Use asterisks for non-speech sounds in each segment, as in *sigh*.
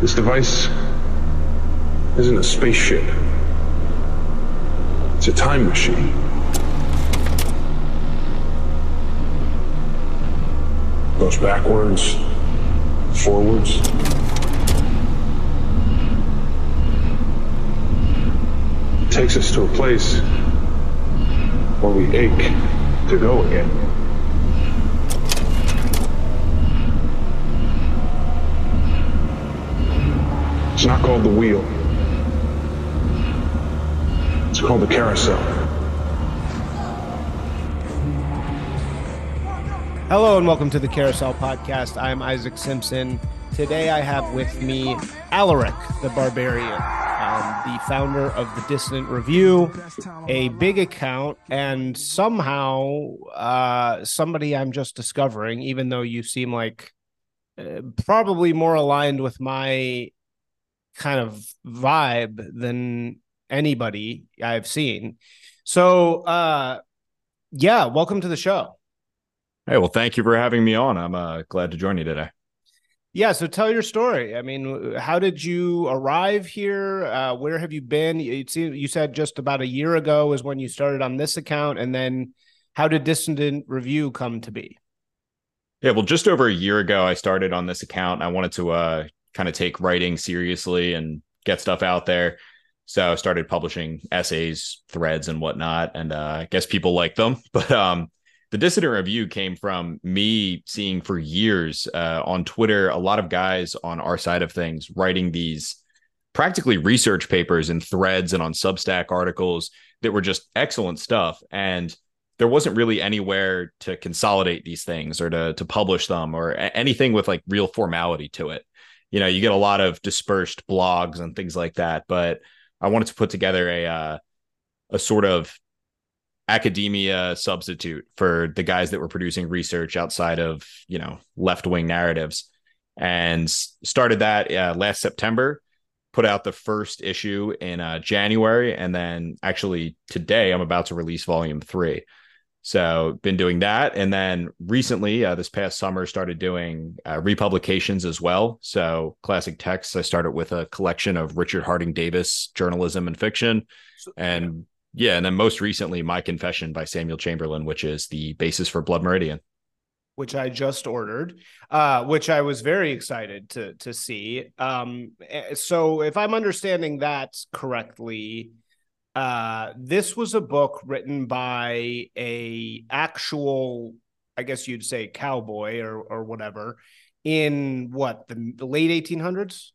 This device isn't a spaceship. It's a time machine. Goes backwards, forwards. Takes us to a place where we ache to go again. It's not called the wheel. It's called the carousel. Hello and welcome to the Carousel Podcast. I'm Isaac Simpson. Today I have with me Alaric the Barbarian, um, the founder of the Dissident Review, a big account, and somehow uh, somebody I'm just discovering, even though you seem like uh, probably more aligned with my kind of vibe than anybody I've seen. So, uh, yeah, welcome to the show. Hey, well, thank you for having me on. I'm uh, glad to join you today. Yeah, so tell your story. I mean, how did you arrive here? Uh, where have you been? You, you said just about a year ago is when you started on this account, and then how did Dissident Review come to be? Yeah, well, just over a year ago, I started on this account. I wanted to uh, kind of take writing seriously and get stuff out there. So I started publishing essays, threads, and whatnot. And uh, I guess people like them. *laughs* But um, the dissident review came from me seeing for years uh, on Twitter a lot of guys on our side of things writing these practically research papers and threads and on Substack articles that were just excellent stuff. And there wasn't really anywhere to consolidate these things or to to publish them or anything with like real formality to it you know you get a lot of dispersed blogs and things like that but i wanted to put together a uh, a sort of academia substitute for the guys that were producing research outside of you know left-wing narratives. And started that uh, last september put out the first issue in uh, january and then actually today i'm about to release volume three so been doing that, and then recently, uh, this past summer, started doing uh, republications as well. So classic texts. I started with a collection of Richard Harding Davis journalism and fiction, and yeah, and then most recently, my confession by Samuel Chamberlain, which is the basis for Blood Meridian which I just ordered, uh, which I was very excited to to see. Um, eh, so, if I'm understanding that correctly, uh, this was a book written by a actual, I guess you'd say cowboy or or whatever, in what the, late 1800s.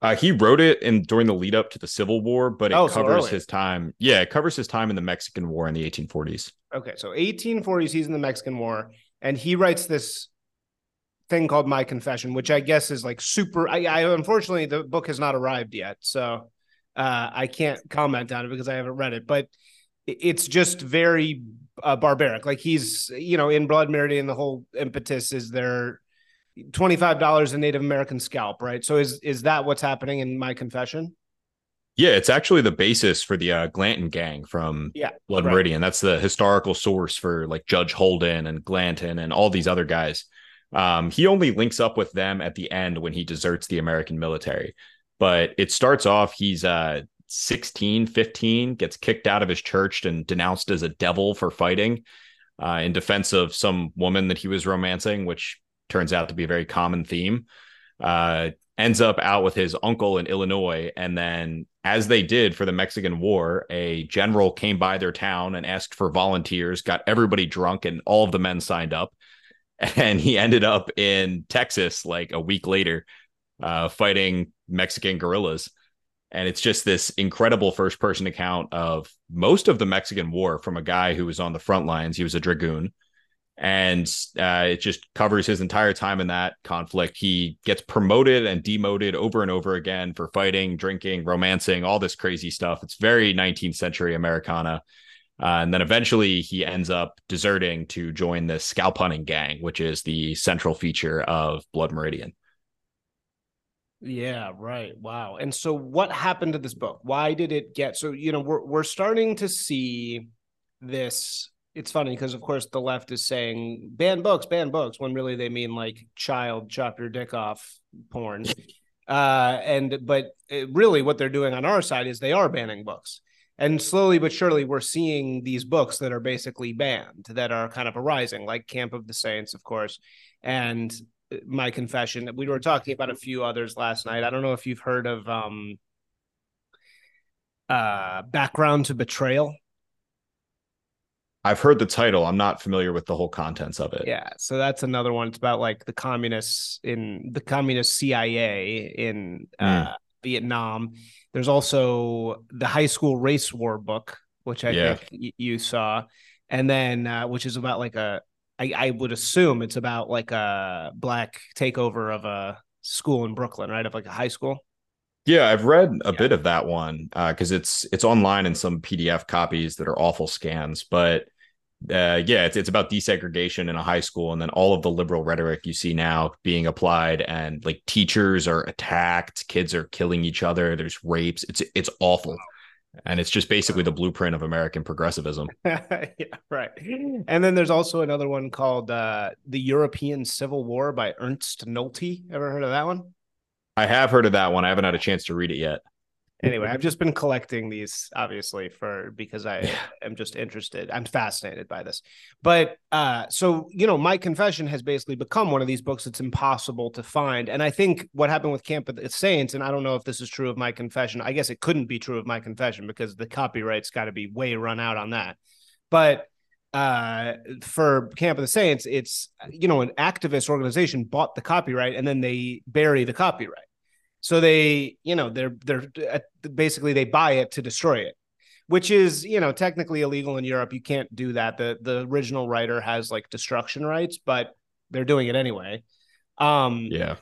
Uh, he wrote it in during the lead up to the Civil War, but it oh, covers so his time. Yeah, it covers his time in the Mexican War in the 1840s. Okay, so 1840s, he's in the Mexican War, and he writes this thing called My Confession, which I guess is like super. I, I unfortunately the book has not arrived yet, so uh, I can't comment on it because I haven't read it, but it's just very uh, barbaric. Like he's, you know, in Blood Meridian, the whole impetus is there twenty five dollars a Native American scalp, right? So is is that what's happening in my confession? Yeah, it's actually the basis for the uh, Glanton gang from yeah, Blood right. Meridian. That's the historical source for like Judge Holden and Glanton and all these other guys. Um, he only links up with them at the end when he deserts the American military. But it starts off, he's uh 16, 15, gets kicked out of his church and denounced as a devil for fighting uh, in defense of some woman that he was romancing, which turns out to be a very common theme. Uh, ends up out with his uncle in Illinois. And then, as they did for the Mexican War, a general came by their town and asked for volunteers, got everybody drunk, and all of the men signed up. *laughs* And he ended up in Texas like a week later, uh, fighting Mexican guerrillas. And it's just this incredible first person account of most of the Mexican war from a guy who was on the front lines. He was a dragoon. And uh, it just covers his entire time in that conflict. He gets promoted and demoted over and over again for fighting, drinking, romancing, all this crazy stuff. It's very 19th century Americana. Uh, and then eventually he ends up deserting to join the scalp hunting gang, which is the central feature of Blood Meridian. Yeah, right. Wow. And so what happened to this book? Why did it get so you know, we're we're starting to see this it's funny because of course the left is saying ban books, ban books when really they mean like child chop your dick off porn. Uh, and but it, really, what they're doing on our side is they are banning books, and slowly but surely, we're seeing these books that are basically banned that are kind of arising, like Camp of the Saints, of course, and My Confession. We were talking about a few others last night. I don't know if you've heard of um, uh, Background to Betrayal. I've heard the title. I'm not familiar with the whole contents of it. Yeah, so that's another one. It's about like the communists in the communist CIA in uh, mm. Vietnam. There's also the high school race war book, which I yeah. think y- you saw, and then uh, which is about like a. I, I would assume it's about like a black takeover of a school in Brooklyn, right? Of like a high school. Yeah, I've read a yeah. bit of that one because uh, it's it's online in some PDF copies that are awful scans, but uh, yeah, it's, it's about desegregation in a high school, and then all of the liberal rhetoric you see now being applied, and like teachers are attacked, kids are killing each other, there's rapes. It's it's awful, and it's just basically the blueprint of American progressivism. *laughs* yeah, right. And then there's also another one called uh, "The European Civil War" by Ernst Nolte. Ever heard of that one? I have heard of that one. I haven't had a chance to read it yet anyway, I've just been collecting these obviously for because I am just interested. I'm fascinated by this. But uh so you know, my confession has basically become one of these books that's impossible to find. And I think what happened with Camp of the Saints, and I don't know if this is true of my confession. I guess it couldn't be true of my confession because the copyright's got to be way run out on that. But uh for camp of the saints it's you know an activist organization bought the copyright and then they bury the copyright so they, you know, they're they're uh, basically they buy it to destroy it, which is, you know, technically illegal in Europe. You can't do that. The the original writer has like destruction rights, but they're doing it anyway. Um Yeah.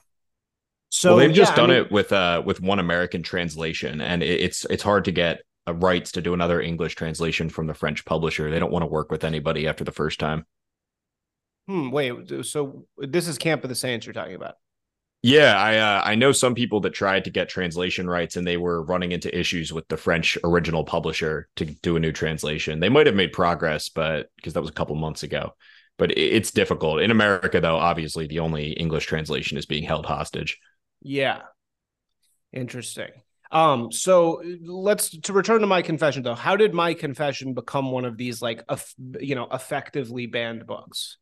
So well, they've just yeah, done I mean, it with uh with one American translation, and it, it's it's hard to get a rights to do another English translation from the French publisher. They don't want to work with anybody after the first time. Hmm. Wait. So this is Camp of the Saints you're talking about? Yeah, I uh, I know some people that tried to get translation rights and they were running into issues with the French original publisher to do a new translation. They might have made progress, but because that was a couple months ago. But it's difficult in America, though. Obviously, the only English translation is being held hostage. Yeah, interesting. Um, so let's to return to my confession though. How did my confession become one of these like, you know, effectively banned books?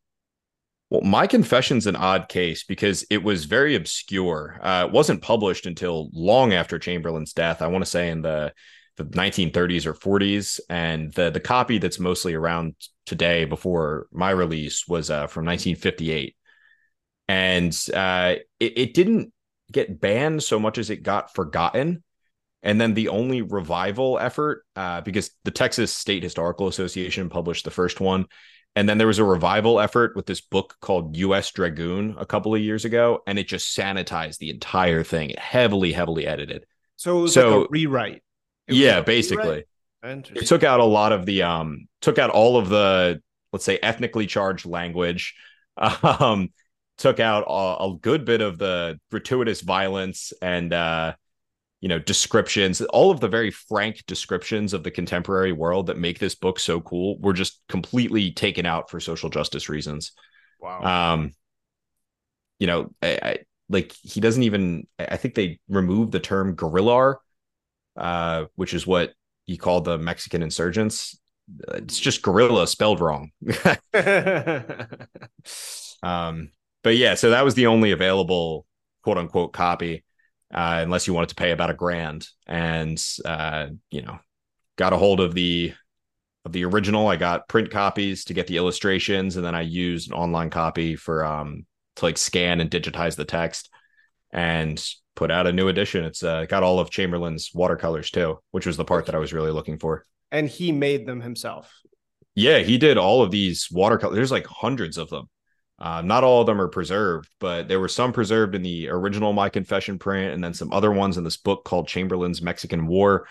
Well, my confession's an odd case because it was very obscure. Uh, it wasn't published until long after Chamberlain's death. I want to say in the the 1930s or 40s, and the the copy that's mostly around today before my release was uh, from 1958, and uh, it, it didn't get banned so much as it got forgotten. And then the only revival effort, uh, because the Texas State Historical Association published the first one, and then there was a revival effort with this book called US Dragoon a couple of years ago, and it just sanitized the entire thing, heavily, heavily edited. So it was so, like a rewrite. yeah, basically. Rewrite? It took out a lot of the um took out all of the let's say ethnically charged language. *laughs* Um took out a, a good bit of the gratuitous violence and uh you know descriptions all of the very frank descriptions of the contemporary world that make this book so cool were just completely taken out for social justice reasons. Wow. Um you know I, I, like he doesn't even i think they removed the term guerrillar uh which is what he called the mexican insurgents. It's just guerrilla spelled wrong. *laughs* *laughs* Um but yeah so that was the only available quote unquote copy uh, unless you wanted to pay about a grand. And uh, you know, got a hold of the of the original. I got print copies to get the illustrations, and then I used an online copy for um to like scan and digitize the text and put out a new edition. It's uh, got all of Chamberlain's watercolors too, which was the part that I was really looking for. And he made them himself. Yeah, he did all of these watercolors. There's like hundreds of them. Uh, not all of them are preserved, but there were some preserved in the original My Confession print, and then some other ones in this book called Chamberlain's Mexican War.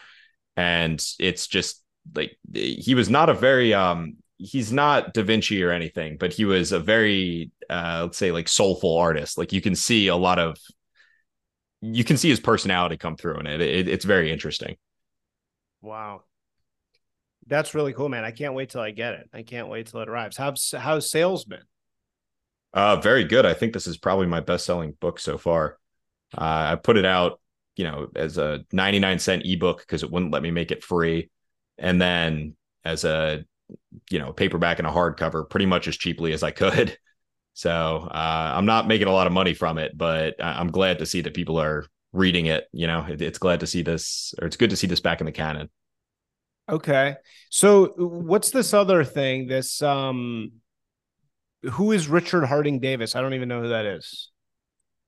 And it's just like he was not a very um he's not Da Vinci or anything, but he was a very uh let's say like soulful artist. Like you can see a lot of you can see his personality come through in it. it it's very interesting. Wow. That's really cool, man. I can't wait till I get it. I can't wait till it arrives. How's how's sales been? Uh, very good. I think this is probably my best selling book so far. Uh, I put it out, you know, as a 99 cent ebook because it wouldn't let me make it free. And then as a, you know, paperback and a hardcover pretty much as cheaply as I could. *laughs* So uh, I'm not making a lot of money from it, but I'm glad to see that people are reading it. You know, it, it's glad to see this, or it's good to see this back in the canon. Okay. So what's this other thing? This um who is Richard Harding Davis? I don't even know who that is.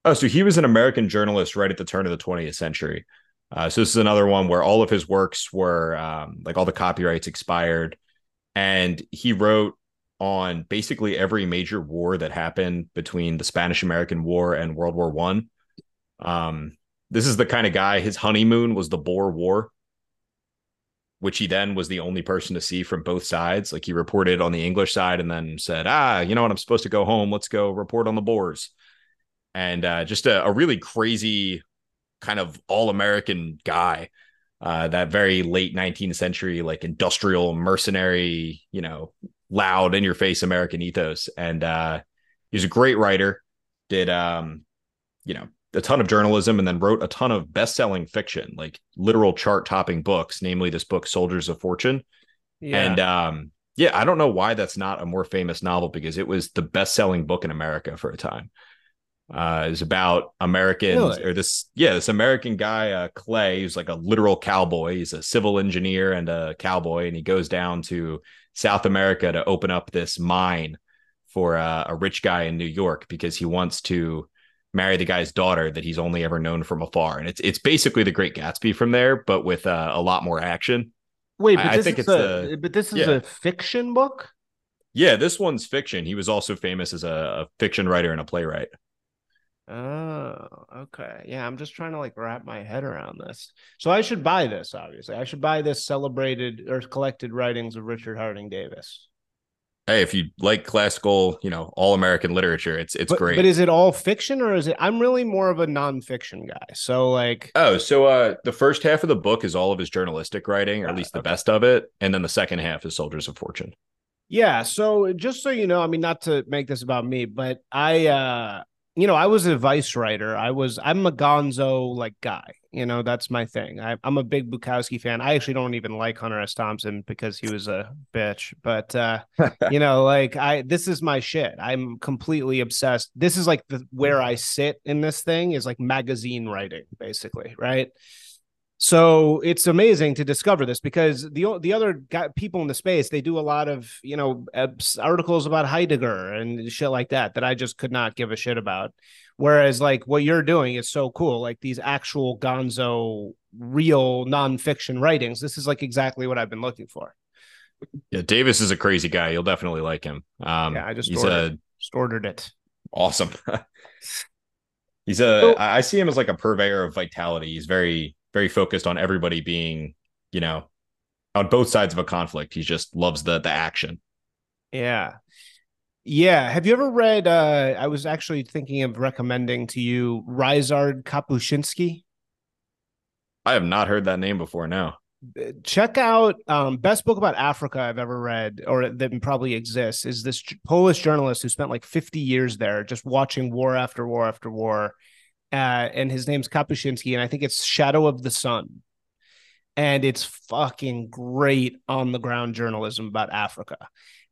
Oh, so he was an American journalist right at the turn of the 20th century. Uh, so this is another one where all of his works were um, like all the copyrights expired, and he wrote on basically every major war that happened between the Spanish American War and World War One. Um, this is the kind of guy. His honeymoon was the Boer War, which he then was the only person to see from both sides. Like he reported on the English side and then said, "Ah, you know what? I'm supposed to go home. Let's go report on the Boers." And uh, just a, a, really crazy kind of all American guy. Uh, that very late 19th century, like industrial mercenary, you know, loud in your face American ethos. And uh, he's a great writer. Did um, you know, a ton of journalism and then wrote a ton of best-selling fiction, like literal chart-topping books, namely this book Soldiers of Fortune. Yeah. And um, yeah, I don't know why that's not a more famous novel because it was the best-selling book in America for a time. Uh, it's about Americans really? or this, yeah, this American guy, uh, Clay, who's like a literal cowboy. He's a civil engineer and a cowboy, and he goes down to South America to open up this mine for uh, a rich guy in New York because he wants to marry the guy's daughter that he's only ever known from afar. And it's it's basically the Great Gatsby from there, but with uh, a lot more action. Wait, but I, this I think is it's a, a, but this is yeah. a fiction book. Yeah, this one's fiction. He was also famous as a, a fiction writer and a playwright. Oh, okay. Yeah, I'm just trying to like wrap my head around this. So I should buy this, obviously. I should buy this celebrated or collected writings of Richard Harding Davis hey, if you like classical, you know, all American literature, it's it's but, great. But is it all fiction or is it? I'm really more of a nonfiction guy. So like, oh, so uh, the first half of the book is all of his journalistic writing, or at least the okay. best of it, and then the second half is Soldiers of Fortune. Yeah. So just so you know, I mean, not to make this about me, but I, uh, you know, I was a vice writer. I was, I'm a gonzo like guy. You know, that's my thing. I, am a big Bukowski fan. I actually don't even like Hunter S. Thompson because he was a bitch. But uh, *laughs* you know, like I, this is my shit. I'm completely obsessed. This is like the where I sit in this thing is like magazine writing, basically, right? So it's amazing to discover this because the the other people in the space they do a lot of you know articles about Heidegger and shit like that that I just could not give a shit about. Whereas like what you're doing is so cool, like these actual Gonzo real nonfiction writings. This is like exactly what I've been looking for. Yeah, Davis is a crazy guy. You'll definitely like him. Um, yeah, I just he's ordered, a, ordered it. Awesome. *laughs* he's a. So, I see him as like a purveyor of vitality. He's very very focused on everybody being, you know, on both sides of a conflict. He just loves the the action. Yeah. Yeah. Have you ever read uh I was actually thinking of recommending to you Ryszard Kapuscinski? I have not heard that name before now. Check out um best book about Africa I've ever read or that probably exists is this Polish journalist who spent like 50 years there just watching war after war after war uh, and his name's Kapuscinski, and I think it's Shadow of the Sun. And it's fucking great on the ground journalism about Africa.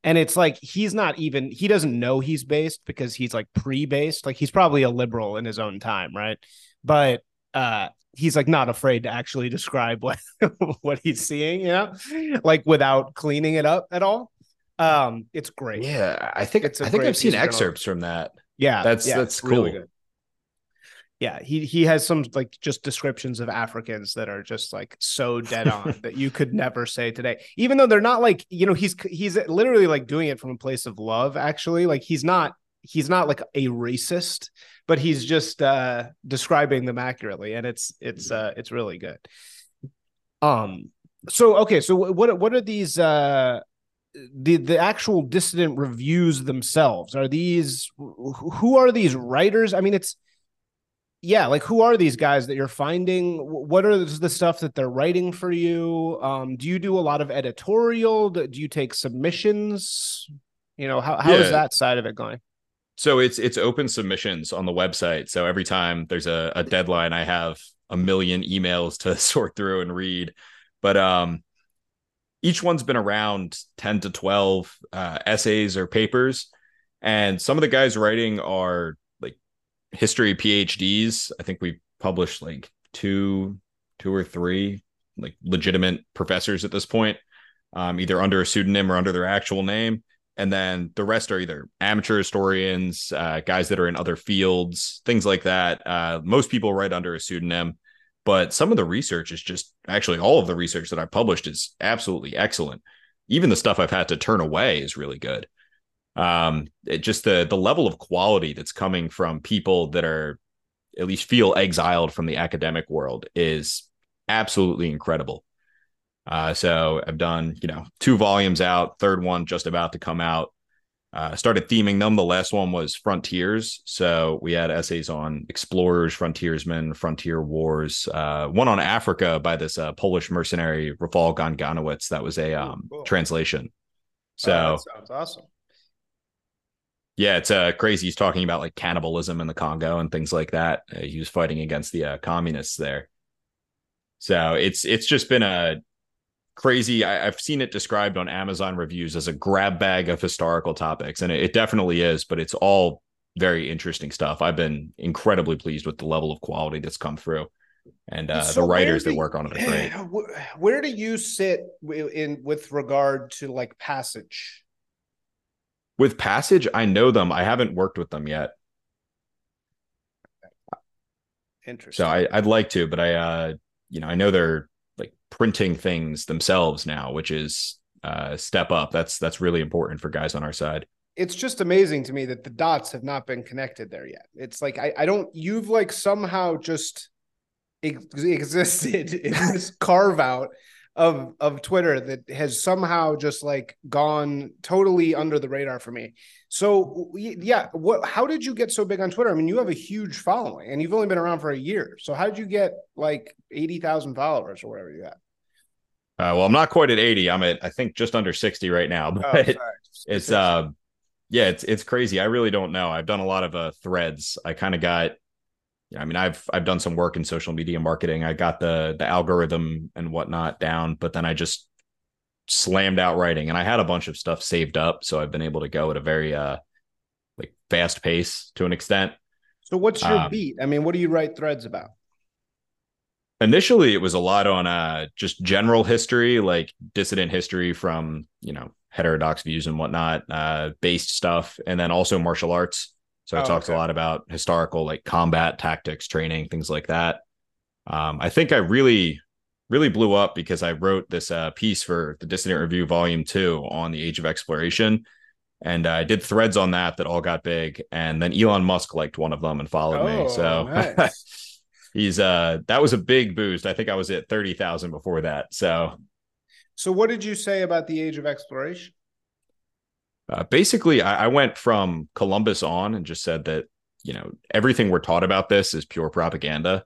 And it's like he's not even he doesn't know he's based because he's like pre-based. Like he's probably a liberal in his own time, right? But uh he's like not afraid to actually describe what *laughs* what he's seeing, you know, like without cleaning it up at all. Um, it's great. Yeah, I think it's I think I've seen excerpts from that. Yeah, that's yeah, that's cool. Really yeah he he has some like just descriptions of africans that are just like so dead *laughs* on that you could never say today. Even though they're not like you know he's he's literally like doing it from a place of love actually. Like he's not he's not like a racist but he's just uh describing them accurately and it's it's uh it's really good. Um so okay so what what are these uh the the actual dissident reviews themselves? Are these who are these writers? I mean it's yeah like who are these guys that you're finding what are the stuff that they're writing for you um do you do a lot of editorial do you take submissions you know how, how yeah. is that side of it going So it's it's open submissions on the website. So every time there's a, a deadline, I have a million emails to *laughs* sort through and read. But um, each one's been around 10 to 12 uh, essays or papers. And some of the guys writing are history PhDs. I think we published like two, two or three like legitimate professors at this point, um, either under a pseudonym or under their actual name. And then the rest are either amateur historians, uh, guys that are in other fields, things like that. Uh, most people write under a pseudonym but some of the research is just actually all of the research that I published is absolutely excellent. Even the stuff I've had to turn away is really good. Um, it just the the level of quality that's coming from people that are at least feel exiled from the academic world is absolutely incredible. Uh, so I've done, you know, two volumes out, third one just about to come out uh, started theming them. The last one was frontiers. So we had essays on explorers, frontiersmen, frontier wars. Uh, one on Africa by this uh, Polish mercenary Rafal Gan-Ganowicz. That was a um, cool. translation. So oh, sounds awesome. Yeah, it's uh, crazy. He's talking about like cannibalism in the Congo and things like that. Uh, he was fighting against the uh, communists there. So it's it's just been a crazy. I, have seen it described on Amazon reviews as a grab bag of historical topics, and it, it definitely is. But it's all very interesting stuff. I've been incredibly pleased with the level of quality that's come through, and uh, so the writers do, that work on it are great. Where do you sit in with regard to like Passage? With Passage, I know them. I haven't worked with them yet. Interesting. So I, would like to, but I, uh, you know, I know they're like printing things themselves now, which is uh step up. That's that's really important for guys on our side. It's just amazing to me that the dots have not been connected there yet. It's like I, I don't you've like somehow just ex- existed in this carve out of of Twitter that has somehow just like gone totally under the radar for me. So yeah, what how did you get so big on Twitter? I mean, you have a huge following and you've only been around for a year. So how did you get like 80,000 followers or whatever you got? Uh, well, I'm not quite at 80. I'm at I think just under 60 right now, *laughs* oh, but oh, it's uh yeah, it's it's crazy. I really don't know. I've done a lot of uh threads. I kind of got I mean, I've I've done some work in social media marketing. I got the the algorithm and whatnot down, but then I just slammed out writing, and I had a bunch of stuff saved up, so I've been able to go at a very uh like fast pace to an extent. So, what's your um, beat? I mean, what do you write threads about? Initially, it was a lot on uh just general history, like dissident history from you know heterodox views and whatnot, uh, based stuff, and then also martial arts. So it oh, talks okay. a lot about historical like combat tactics, training, things like that. Um, I think I really, really blew up because I wrote this uh, piece for the Dissident Review Volume Two on the Age of Exploration, and I did threads on that that all got big. And then Elon Musk liked one of them and followed oh, me. So nice. *laughs* he's uh that was a big boost. I think I was at thirty thousand before that. So, so what did you say about the Age of Exploration? Uh, basically, I, I went from Columbus on and just said that you know everything we're taught about this is pure propaganda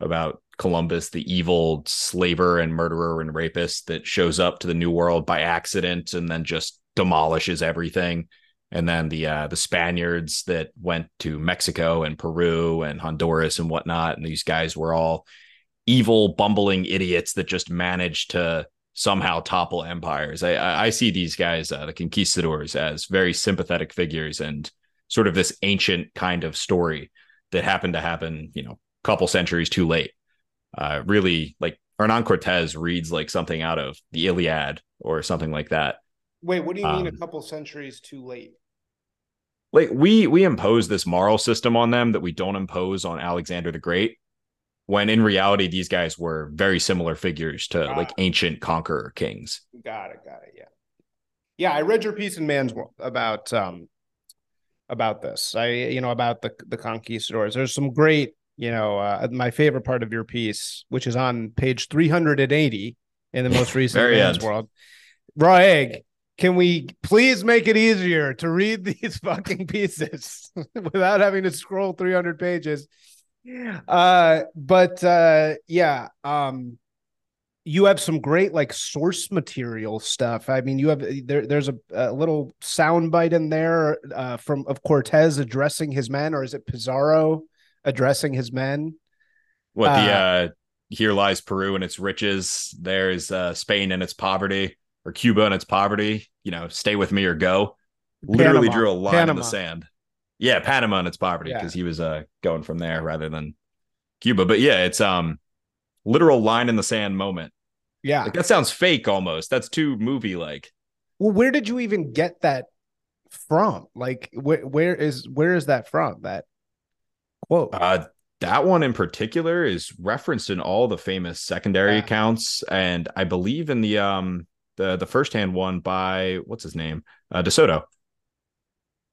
about Columbus, the evil slaver and murderer and rapist that shows up to the New World by accident and then just demolishes everything. And then the uh, the Spaniards that went to Mexico and Peru and Honduras and whatnot, and these guys were all evil, bumbling idiots that just managed to somehow topple empires. I, I see these guys, uh, the conquistadors, as very sympathetic figures and sort of this ancient kind of story that happened to happen, you know, a couple centuries too late. Uh, really, like Hernan Cortez reads like something out of the Iliad or something like that. Wait, what do you mean um, a couple centuries too late? Like we we impose this moral system on them that we don't impose on Alexander the Great when in reality these guys were very similar figures to got like it. ancient conqueror kings. Got it, got it. Yeah. Yeah, I read your piece in Man's World about um about this. I you know about the the conquistadors. There's some great, you know, uh, my favorite part of your piece, which is on page 380 in the most *laughs* recent Man's end. World. Raw egg. Can we please make it easier to read *laughs* these fucking pieces *laughs* without having to scroll 300 pages? Uh but uh yeah um you have some great like source material stuff. I mean, you have there. There's a, a little sound bite in there uh, from of Cortez addressing his men, or is it Pizarro addressing his men? What the uh, uh here lies Peru and its riches. There's uh, Spain and its poverty, or Cuba and its poverty. You know, stay with me or go. Literally Panama. drew a line Panama. in the sand. Yeah, Panama and its poverty Yeah. because he was uh going from there rather than Cuba. But yeah, it's um literal line in the sand moment. Yeah. Like that sounds fake almost. That's too movie like. Well, where did you even get that from? Like, where where is where is that from? That quote. Uh that one in particular is referenced in all the famous secondary Yeah. accounts, and I believe in the um the the first hand one by what's his name uh, DeSoto.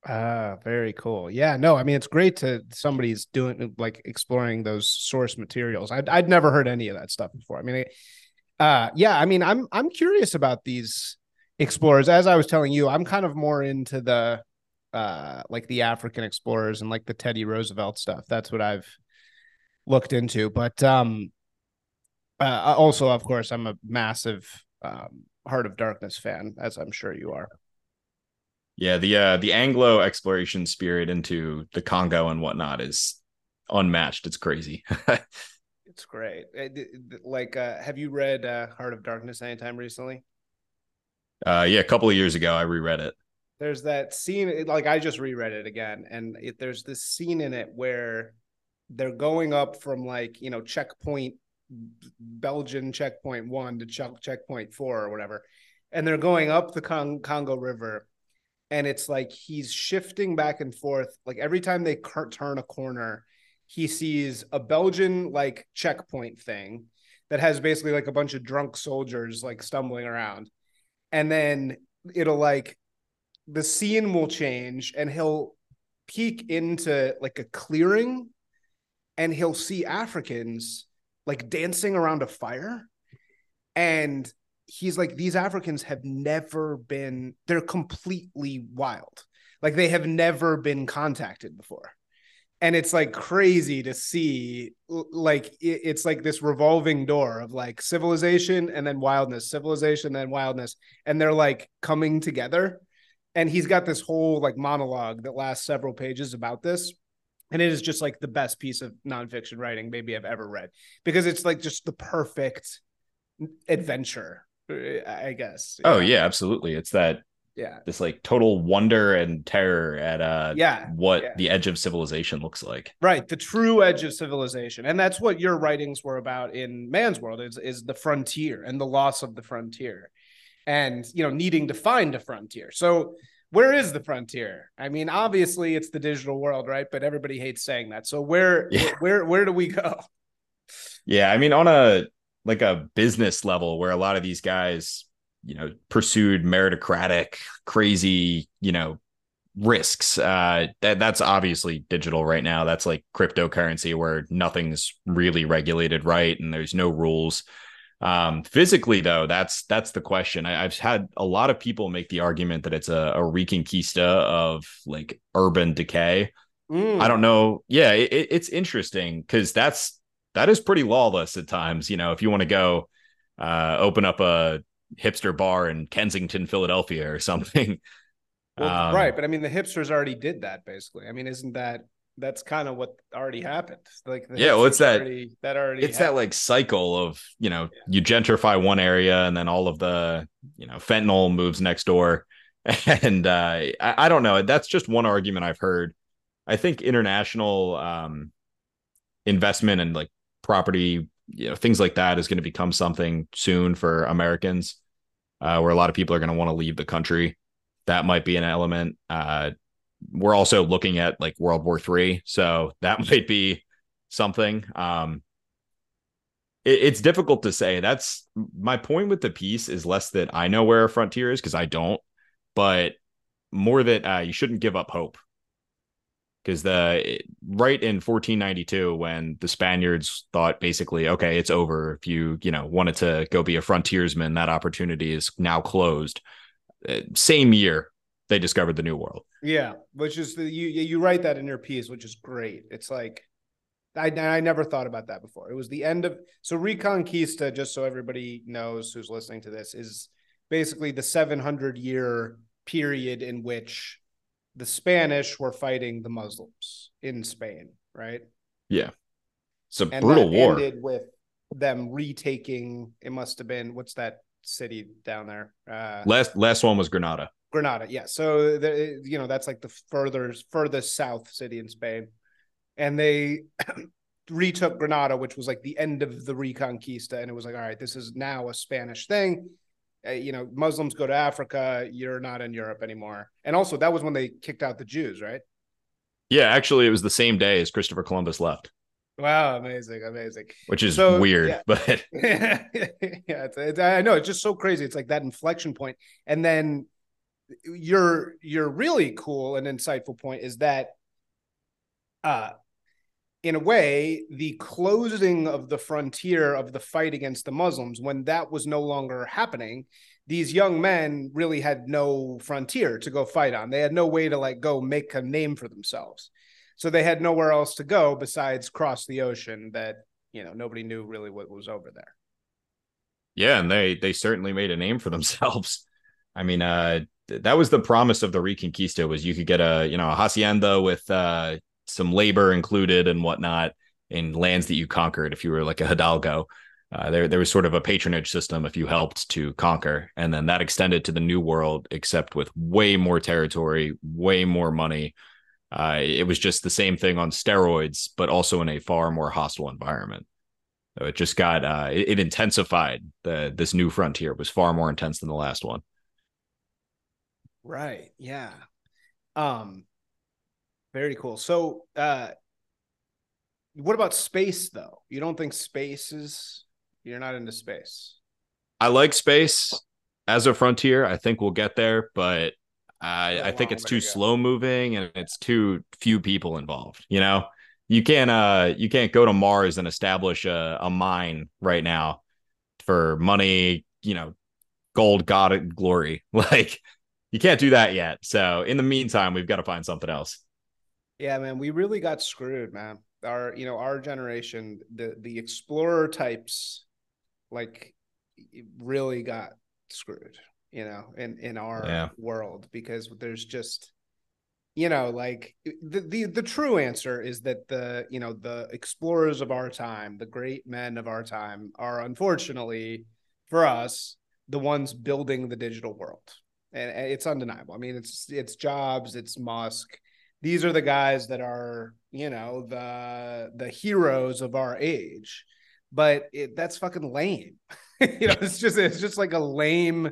Ah, very cool. Yeah, no, I mean it's great to somebody's doing like exploring those source materials. I'd I'd never heard any of that stuff before. I mean, it- uh, yeah, I mean, I'm I'm curious about these explorers. As I was telling you, I'm kind of more into the uh like the African explorers and like the Teddy Roosevelt stuff. That's what I've looked into. But um, uh, also, of course, I'm a massive um Heart of Darkness fan, as I'm sure you are. Yeah, the uh the Anglo exploration spirit into the Congo and whatnot is unmatched. It's crazy. *laughs* It's great. D- Like, uh, have you read uh, Heart of Darkness anytime recently? uh yeah, a couple of years ago I reread it. There's that scene, like I just reread it again, and it, there's this scene in it where they're going up from like you know checkpoint Belgian checkpoint one to check checkpoint four or whatever, and they're going up the Con- Congo River, and it's like he's shifting back and forth. Like every time they turn a corner, he sees a Belgian like checkpoint thing that has basically like a bunch of drunk soldiers like stumbling around, and then it'll like the scene will change and he'll peek into like a clearing and he'll see Africans like dancing around a fire. And he's like, these Africans have never been, they're completely wild. Like they have never been contacted before. And it's like crazy to see, like, it's like this revolving door of like civilization and then wildness, civilization, then wildness. And they're like coming together and he's got this whole like monologue that lasts several pages about this and it is just like the best piece of nonfiction writing maybe i've ever read because it's like just the perfect adventure i guess Oh yeah, absolutely. It's that yeah this like total wonder and terror at uh yeah what yeah. the edge of civilization looks like. right the true edge of civilization and that's what your writings were about in man's world is is the frontier and the loss of the frontier and you know needing to find a frontier so where is the frontier i mean obviously it's the digital world right but everybody hates saying that so where *laughs* Yeah. where where do we go Yeah, I mean on a like a business level where a lot of these guys, you know, pursued meritocratic, crazy, you know, risks. Uh that that's obviously digital right now. That's like cryptocurrency where nothing's really regulated right and there's no rules. Um physically though, that's that's the question. I, I've had a lot of people make the argument that it's a, a reconquista of like urban decay. Mm. I don't know. Yeah, it- it's interesting because that's that is pretty lawless at times. You know, if you want to go uh, open up a hipster bar in Kensington, Philadelphia, or something. *laughs* Well, Um, right, but I mean, the hipsters already did that basically. I mean, isn't that that's kind of what already happened? Like, the Yeah, well, it's that- already, that already It's that like cycle of you know you gentrify one area and then all of the you know fentanyl moves next door, *laughs* and uh, I, I don't know. That's just one argument I've heard. I think international um, investment and like property, you know, things like that is going to become something soon for Americans, uh, where a lot of people are going to want to leave the country. That might be an element. Uh, we're also looking at like World War Three, so *laughs* that might be something. Um, it- it's difficult to say. That's my point with the piece is less that I know where a frontier is because I don't, but more that uh, you shouldn't give up hope. Because the right in 1492, when the Spaniards thought basically, okay, it's over. If you you know wanted to go be a frontiersman, that opportunity is now closed. Uh, same year, they discovered the New World. yeah, which is the you you write that in your piece, which is great. It's like I, I never thought about that before. It was the end of so Reconquista. Just so everybody knows who's listening to this is basically the 700 year period in which the Spanish were fighting the Muslims in Spain, right? Yeah. It's a And brutal war. ended with them retaking. It must have been what's that city down there? Uh, Last last one was Granada. Granada. Yeah. So the, you know that's like the further furthest south city in Spain, and they *clears throat* retook Granada, which was like the end of the Reconquista, and it was like, all right, this is now a Spanish thing. Uh, you know, Muslims go to Africa. You're not in Europe anymore. And also, that was when they kicked out the Jews, right? Yeah, actually, it was the same day as Christopher Columbus left, Wow, amazing, amazing. which is So, weird. yeah. But *laughs* yeah, it's, it's, I know it's just so crazy. It's like that inflection point, and then your your really cool and insightful point is that, uh, in a way, the closing of the frontier of the fight against the Muslims, when that was no longer happening, these young men really had no frontier to go fight on. They had no way to like go make a name for themselves. So they had nowhere else to go besides cross the ocean that, you know, nobody knew really what was over there. yeah, and they they certainly made a name for *laughs* themselves. I mean, uh, th- that was the promise of the Reconquista was you could get a you know a hacienda with uh, some labor included and whatnot in lands that you conquered if you were like a hidalgo. Uh, there there was sort of a patronage system if you helped to conquer, and then that extended to the New World, except with way more territory, way more money. Uh, it was just the same thing on steroids, but also in a far more hostile environment. So it just got uh, it, it intensified. The this new frontier was far more intense than the last one. Right. Yeah. Um very cool. So uh what about space though? You don't think space is you're not into space. I like space as a frontier. I think we'll get there, but I, I think it's too to slow moving and it's too few people involved. You know, you can't uh you can't go to Mars and establish a, a mine right now for money. You know, gold, God, glory. *laughs* Like you can't do that yet. So in the meantime, we've got to find something else. Yeah, man, we really got screwed, man. Our, you know, our generation, the the explorer types, like, really got screwed, you know, in in our Yeah. world because there's just, you know, like the the the true answer is that the you know the explorers of our time, the great men of our time, are unfortunately for us the ones building the digital world, and, and it's undeniable. I mean, it's it's Jobs, it's Musk these are the guys that are you know the the heroes of our age but it, that's fucking lame. *laughs* You know it's just it's just like a lame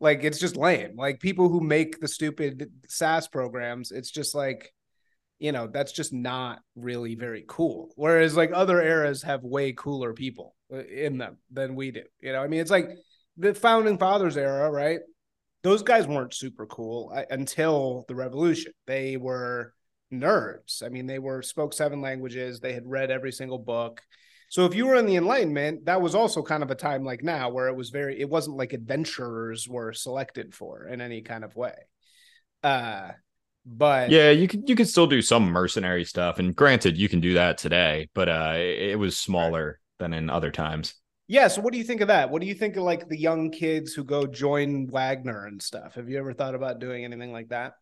like it's just lame. Like people who make the stupid SaaS programs it's just like you know that's just not really very cool. Whereas like other eras have way cooler people uh, in them than we do. You know i mean it's like the founding fathers era right those guys weren't super cool uh, until the revolution. They were nerds. I mean, they were spoke seven languages. They had read every single book. So if you were in the Enlightenment, that was also kind of a time like now where it was very. It wasn't like adventurers were selected for in any kind of way. Uh, but Yeah, you could you could still do some mercenary stuff, and granted, you can do that today, but uh, it, it was smaller than in other times. Yeah. So what do you think of that? What do you think of like the young kids who go join Wagner and stuff? Have you ever thought about doing anything like that?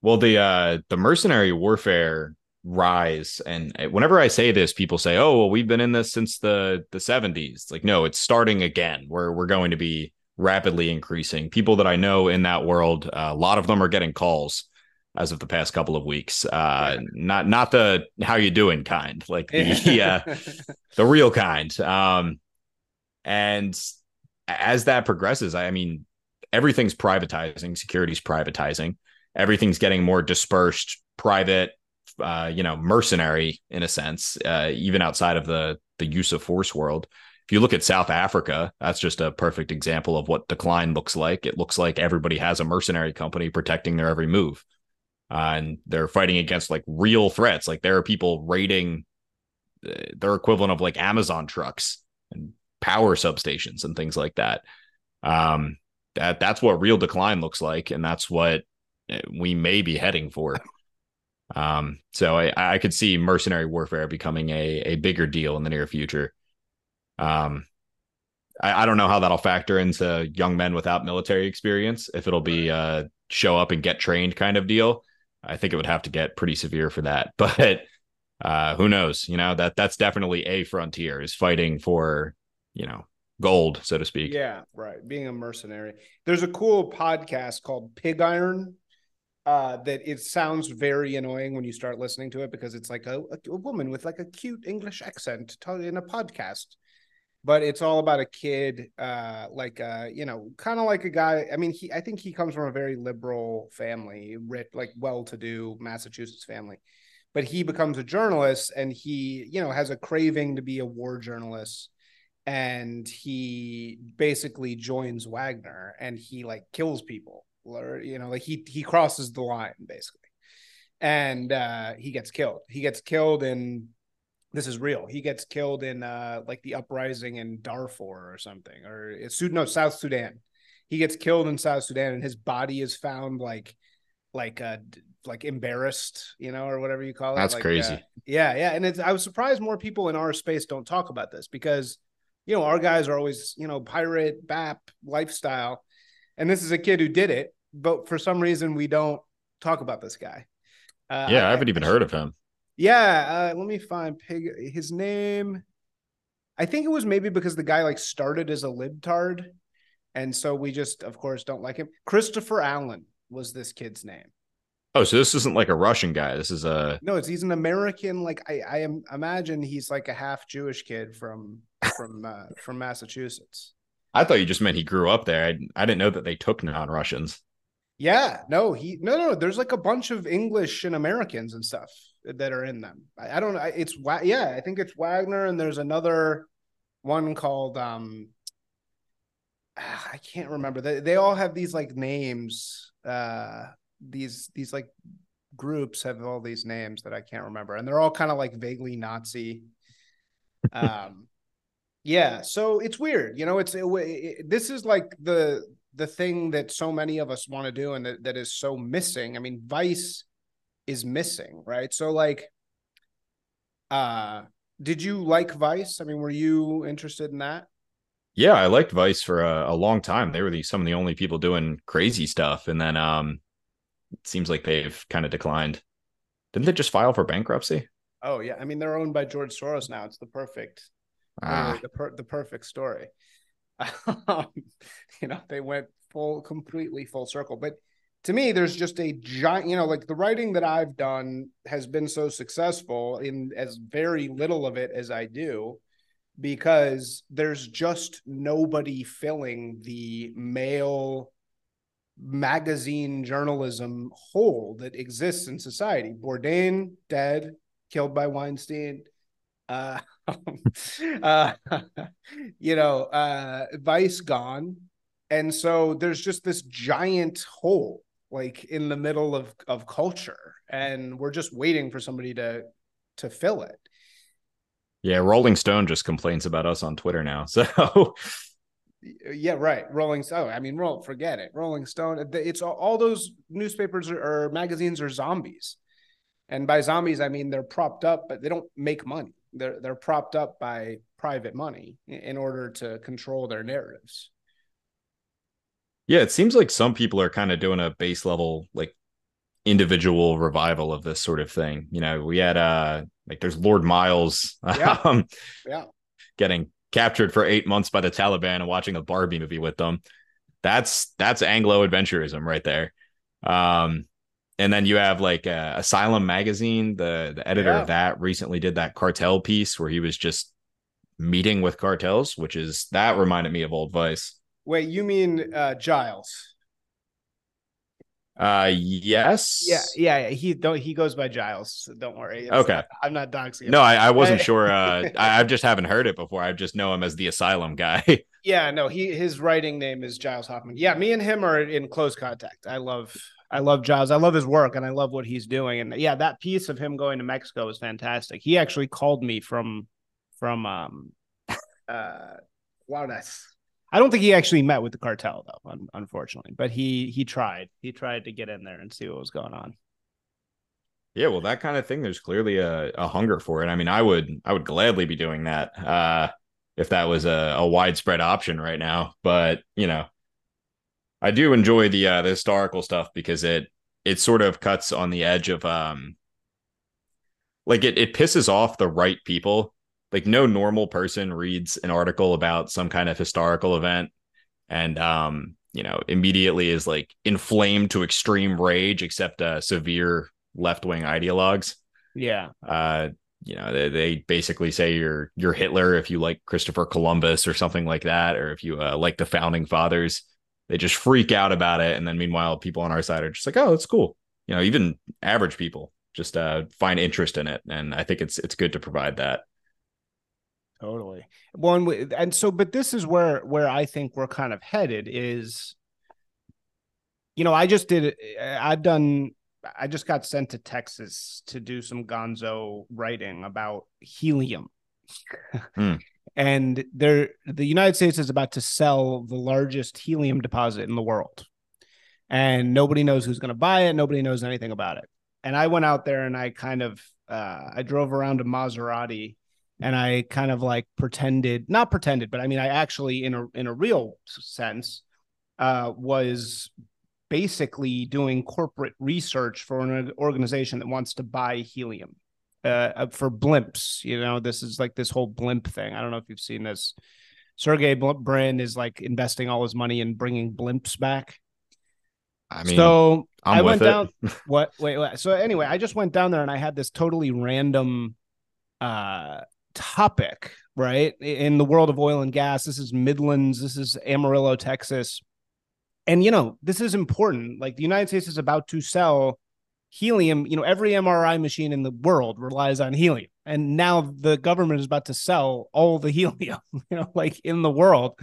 Well, the uh, the mercenary warfare rise, and uh, whenever I say this, people say, "Oh, well, we've been in this since the the seventies." Like, no, it's starting again. We're we're going to be rapidly increasing. People that I know in that world, uh, a lot of them are getting calls as of the past couple of weeks. Uh, not not the how you doing kind, like the *laughs* uh, the real kind. Um, and as that progresses, I mean, everything's privatizing, security's privatizing, everything's getting more dispersed, private, uh, you know, mercenary in a sense, uh, even outside of the the use of force world. If you look at South Africa, that's just a perfect example of what decline looks like. It looks like everybody has a mercenary company protecting their every move. Uh, and they're fighting against like real threats. Like there are people raiding uh, their equivalent of like Amazon trucks and power substations and things like that. Um, that that's what real decline looks like, and that's what uh, we may be heading for. *laughs* Um, so I, I could see mercenary warfare becoming a, a bigger deal in the near future. Um, I, I don't know how that'll factor into young men without military experience. If it'll be uh show up and get trained kind of deal, I think it would have to get pretty severe for that. *laughs* But uh, who knows? You know that that's definitely a frontier is fighting for you know gold, so to speak. Yeah, right. Being a mercenary. There's a cool podcast called Pig Iron uh, that it sounds very annoying when you start listening to it because it's like a, a, a woman with like a cute English accent in a podcast. But it's all about a kid, uh, like uh, you know, kind of like a guy. I mean, he I think he comes from a very liberal family, rich, like well-to-do Massachusetts family. But he becomes a journalist, and he, you know, has a craving to be a war journalist and he basically joins Wagner and he like kills people or you know like he he crosses the line basically. And uh he gets killed. He gets killed in this is real he gets killed in uh like the uprising in darfur or something or it's no south sudan. He gets killed in south sudan and his body is found like like uh like embarrassed you know or whatever you call it that's like, crazy. uh, yeah yeah and it's i was surprised more people in our space don't talk about this because you know our guys are always you know pirate bap lifestyle and this is a kid who did it, but for some reason we don't talk about this guy. Uh, yeah, I, I haven't even heard of him. Yeah, uh, let me find pig. His name. I think it was maybe because the guy like started as a libtard, and so we just, of course, don't like him. Christopher Allen was this kid's name. Oh, so this isn't like a Russian guy. This is a no. It's he's an American. Like I, I am imagine he's like a half Jewish kid from from uh, from Massachusetts. I thought you just meant he grew up there. I, I didn't know that they took non-Russians. Yeah, no, he no no. There's like a bunch of English and Americans and stuff that are in them. I, I don't. I, it's yeah. I think it's Wagner, and there's another one called um. I can't remember. They they all have these like names. Uh, these these like groups have all these names that I can't remember, and they're all kind of like vaguely Nazi. *laughs* Um, yeah, so it's weird, you know. It's it, it, this is like the the thing that so many of us want to do, and that, that is so missing. I mean, Vice is missing, right? So, like, uh, did you like Vice? I mean, were you interested in that? Yeah, I liked Vice for a, a long time. They were the some of the only people doing crazy stuff, and then um, it seems like they've kind of declined. Didn't they just file for bankruptcy? Oh yeah, I mean they're owned by George Soros now. It's the perfect ah. the per- the perfect story. *laughs* Um, you know, they went full, completely full circle. But to me, there's just a giant, you know, like the writing that I've done has been so successful in as very little of it as I do, because there's just nobody filling the male magazine journalism hole that exists in society. Bourdain dead, killed by Weinstein. Uh, *laughs* uh, *laughs* you know, uh, Vice gone, and so there's just this giant hole like in the middle of of culture, and we're just waiting for somebody to to fill it. Yeah, Rolling Stone just complains about us on Twitter now. *laughs* So yeah, right. Rolling Stone. I mean, roll, forget it. Rolling Stone. It's all, all those newspapers or, or magazines are zombies, and by zombies I mean they're propped up, but they don't make money they're they're propped up by private money in order to control their narratives. Yeah, it seems like some people are kind of doing a base level like individual revival of this sort of thing. You know, we had uh like there's Lord Miles yeah. *laughs* um yeah. getting captured for 8 months by the Taliban and watching a Barbie movie with them. That's that's Anglo adventurism right there. Um and then you have like uh, Asylum magazine. The the editor yeah. of that recently did that cartel piece where he was just meeting with cartels, which is that reminded me of old Vice. Wait, you mean uh, Giles? Uh, yes. Yeah, yeah. He don't. He goes by Giles. So don't worry. It's okay. Not, I'm not doxing. No, I, I wasn't sure. Uh, *laughs* I, I just haven't heard it before. I just know him as the Asylum guy. *laughs* yeah, no. He his writing name is Giles Hoffman. Yeah, me and him are in close contact. I love I love Giles. I love his work and I love what he's doing. And yeah, that piece of him going to Mexico was fantastic. He actually called me from from um *laughs* uh Juarez. I don't think he actually met with the cartel though, un- unfortunately. But he he tried. He tried to get in there and see what was going on. Yeah, well, that kind of thing. There's clearly a, a hunger for it. I mean, I would I would gladly be doing that uh, if that was a, a widespread option right now. But you know, I do enjoy the uh, the historical stuff because it it sort of cuts on the edge of um like it it pisses off the right people. Like no normal person reads an article about some kind of historical event and um you know immediately is like inflamed to extreme rage except uh severe left-wing ideologues. Yeah. Uh you know they, they basically say you're you're Hitler if you like Christopher Columbus or something like that or if you uh, like the founding fathers they just freak out about it and then meanwhile people on our side are just like oh it's cool you know even average people just uh find interest in it and i think it's it's good to provide that totally one well, and so but this is where where i think we're kind of headed is you know i just did i've done i just got sent to texas to do some gonzo writing about helium hmm *laughs* and there the United States is about to sell the largest helium deposit in the world. And nobody knows who's going to buy it, nobody knows anything about it. And I went out there and I kind of uh, I drove around a Maserati and I kind of like pretended, not pretended, but I mean I actually in a in a real sense uh, was basically doing corporate research for an organization that wants to buy helium uh, uh, for blimps. You know, this is like this whole blimp thing. I don't know if you've seen this. Sergey Brin is like investing all his money in bringing blimps back. I mean, so I'm i went down. *laughs* what? Wait, wait. So anyway, I just went down there and I had this totally random uh topic, right? In the world of oil and gas. This is Midlands. This is Amarillo, Texas. And you know, this is important. Like the United States is about to sell helium, you know, every MRI machine in the world relies on helium. And now the government is about to sell all the *laughs* helium, you know, like in the world.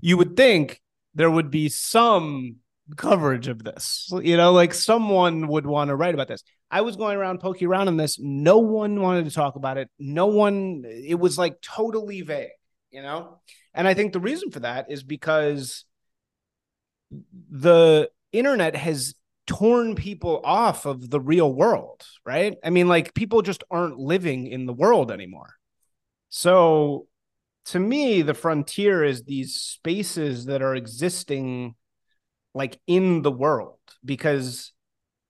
You would think there would be some coverage of this, you know, like someone would want to write about this. I was going around poking around on this. No one wanted to talk about it. No one, it was like totally vague, you know? And I think the reason for that is because the internet has torn people off of the real world, right? I mean, like people just aren't living in the world anymore. So to me, the frontier is these spaces that are existing like in the world because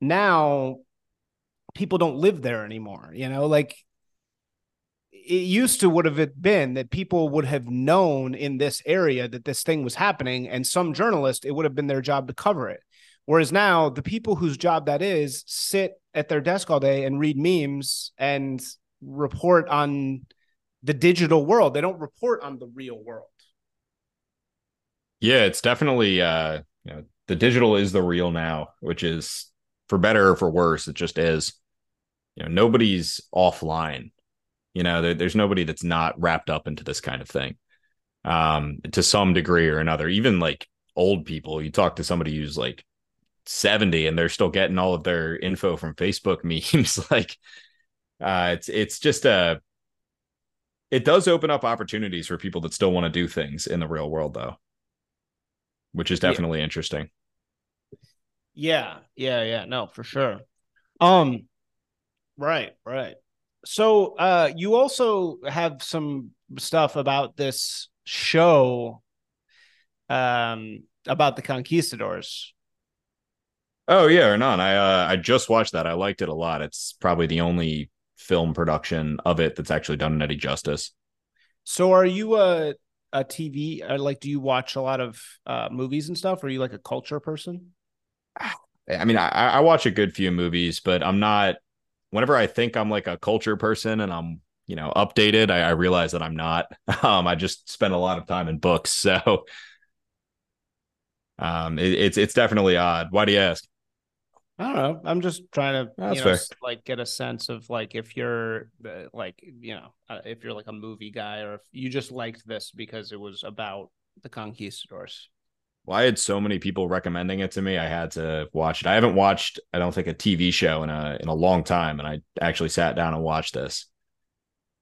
now people don't live there anymore, you know, like it used to would have it been that people would have known in this area that this thing was happening and some journalist it would have been their job to cover it Whereas now, the people whose job that is sit at their desk all day and read memes and report on the digital world. They don't report on the real world. Yeah, it's definitely uh, you know, the digital is the real now, which is for better or for worse, it just is. You know, nobody's offline. You know, there, there's nobody that's not wrapped up into this kind of thing um to some degree or another even like old people you talk to somebody who's like 70 and they're still getting all of their info from Facebook *laughs* memes. like uh it's it's just a it does open up opportunities for people that still want to do things in the real world though. Which is definitely yeah. interesting. Yeah, yeah, yeah. No, for sure. Um right, right. So uh you also have some stuff about this show um about the conquistadors Oh yeah, or not. I uh, I just watched that. I liked it a lot. It's probably the only film production of it that's actually done any justice. So, are you a a TV? Uh, like, do you watch a lot of uh, movies and stuff? Or are you like a culture person? *sighs* I mean, I, I watch a good few movies, but I'm not. Whenever I think I'm like a culture person and I'm you know updated, I, I realize that I'm not. *laughs* Um, I just spend a lot of time in books, *laughs* so um, it, it's it's definitely odd. Why do you ask? I don't know. I'm just trying to That's you know, like get a sense of like if you're uh, like you know uh, if you're like a movie guy or if you just liked this because it was about the conquistadors. Well, I had so many people recommending it to me. I had to watch it. I haven't watched, I don't think, a TV show in a in a long time, and I actually sat down and watched this.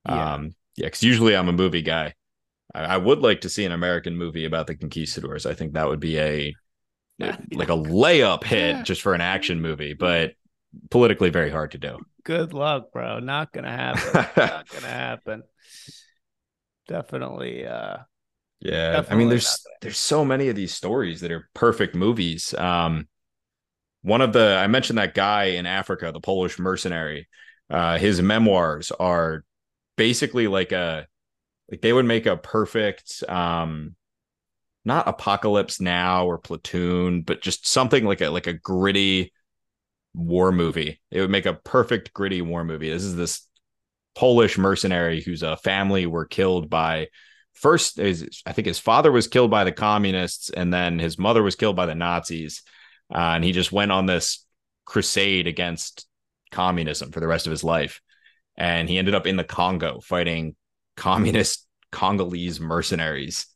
Yeah. Um, yeah, because usually I'm a movie guy. I, I would like to see an American movie about the conquistadors. I think that would be a like a layup hit just for an action movie. But politically very hard to do. Good luck, bro. Not gonna happen. *laughs* Not gonna happen. Definitely. Uh, yeah, Definitely I mean, there's there's so many of these stories that are perfect movies. Um, one of the I mentioned that guy in Africa, the Polish mercenary. Uh, his memoirs are basically like a like they would make a perfect um not apocalypse now or platoon but just something like a like a gritty war movie it would make a perfect gritty war movie this is this polish mercenary whose uh, family were killed by first his, i think his father was killed by the communists and then his mother was killed by the nazis. Uh, and he just went on this crusade against communism for the rest of his life. And he ended up in the congo fighting communist *laughs* congolese mercenaries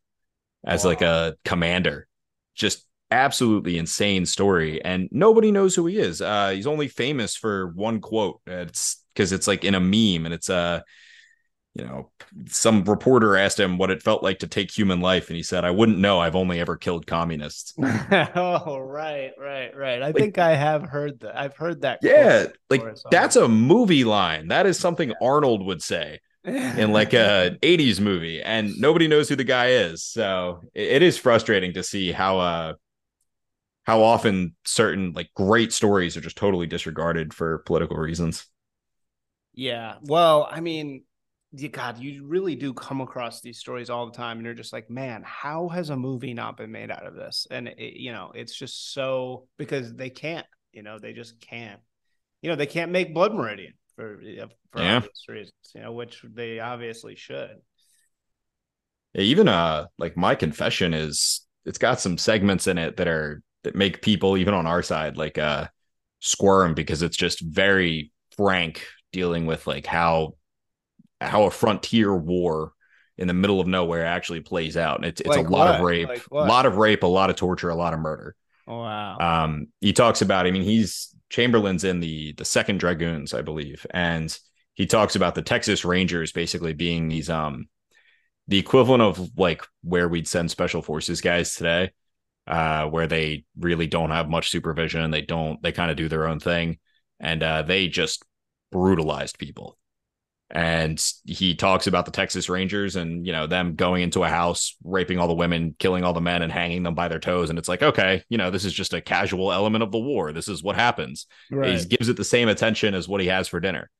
as like a commander. Just absolutely insane story. And nobody knows who he is. Uh he's only famous for one quote. It's because it's like in a meme and it's uh you know some reporter asked him what it felt like to take human life and he said i wouldn't know i've only ever killed communists *laughs* oh, right, right, right. I think I have heard that. I've heard that. yeah like that's a movie line that is something arnold would say in *laughs* like a 80s movie and nobody knows who the guy is so it, it is frustrating to see how uh how often certain like great stories are just totally disregarded for political reasons Yeah. Well, I mean, you, God, you really do come across these stories all the time, and you're just like, man, how has a movie not been made out of this? And it, you know, it's just so because they can't. You know, they just can't. You know, they can't make Blood Meridian for for Yeah. obvious reasons. You know, which they obviously should. Even uh like my confession is it's got some segments in it that are that make people even on our side like uh squirm because it's just very frank dealing with like how how a frontier war in the middle of nowhere actually plays out. And it's it's Like a lot of rape Like a lot of rape a lot of torture a lot of murder. Wow. um he talks about i mean he's chamberlain's in the the second dragoons i believe. And he talks about the texas rangers basically being these um the equivalent of like where we'd send special forces guys today uh where they really don't have much supervision. They don't they kind of do their own thing. And uh they just brutalized people and he talks about the Texas Rangers and you know them going into a house, raping all the women, killing all the men, and hanging them by their toes. And it's like, okay, you know, this is just a casual element of the war. This is what happens. right. He gives it the same attention as what he has for dinner.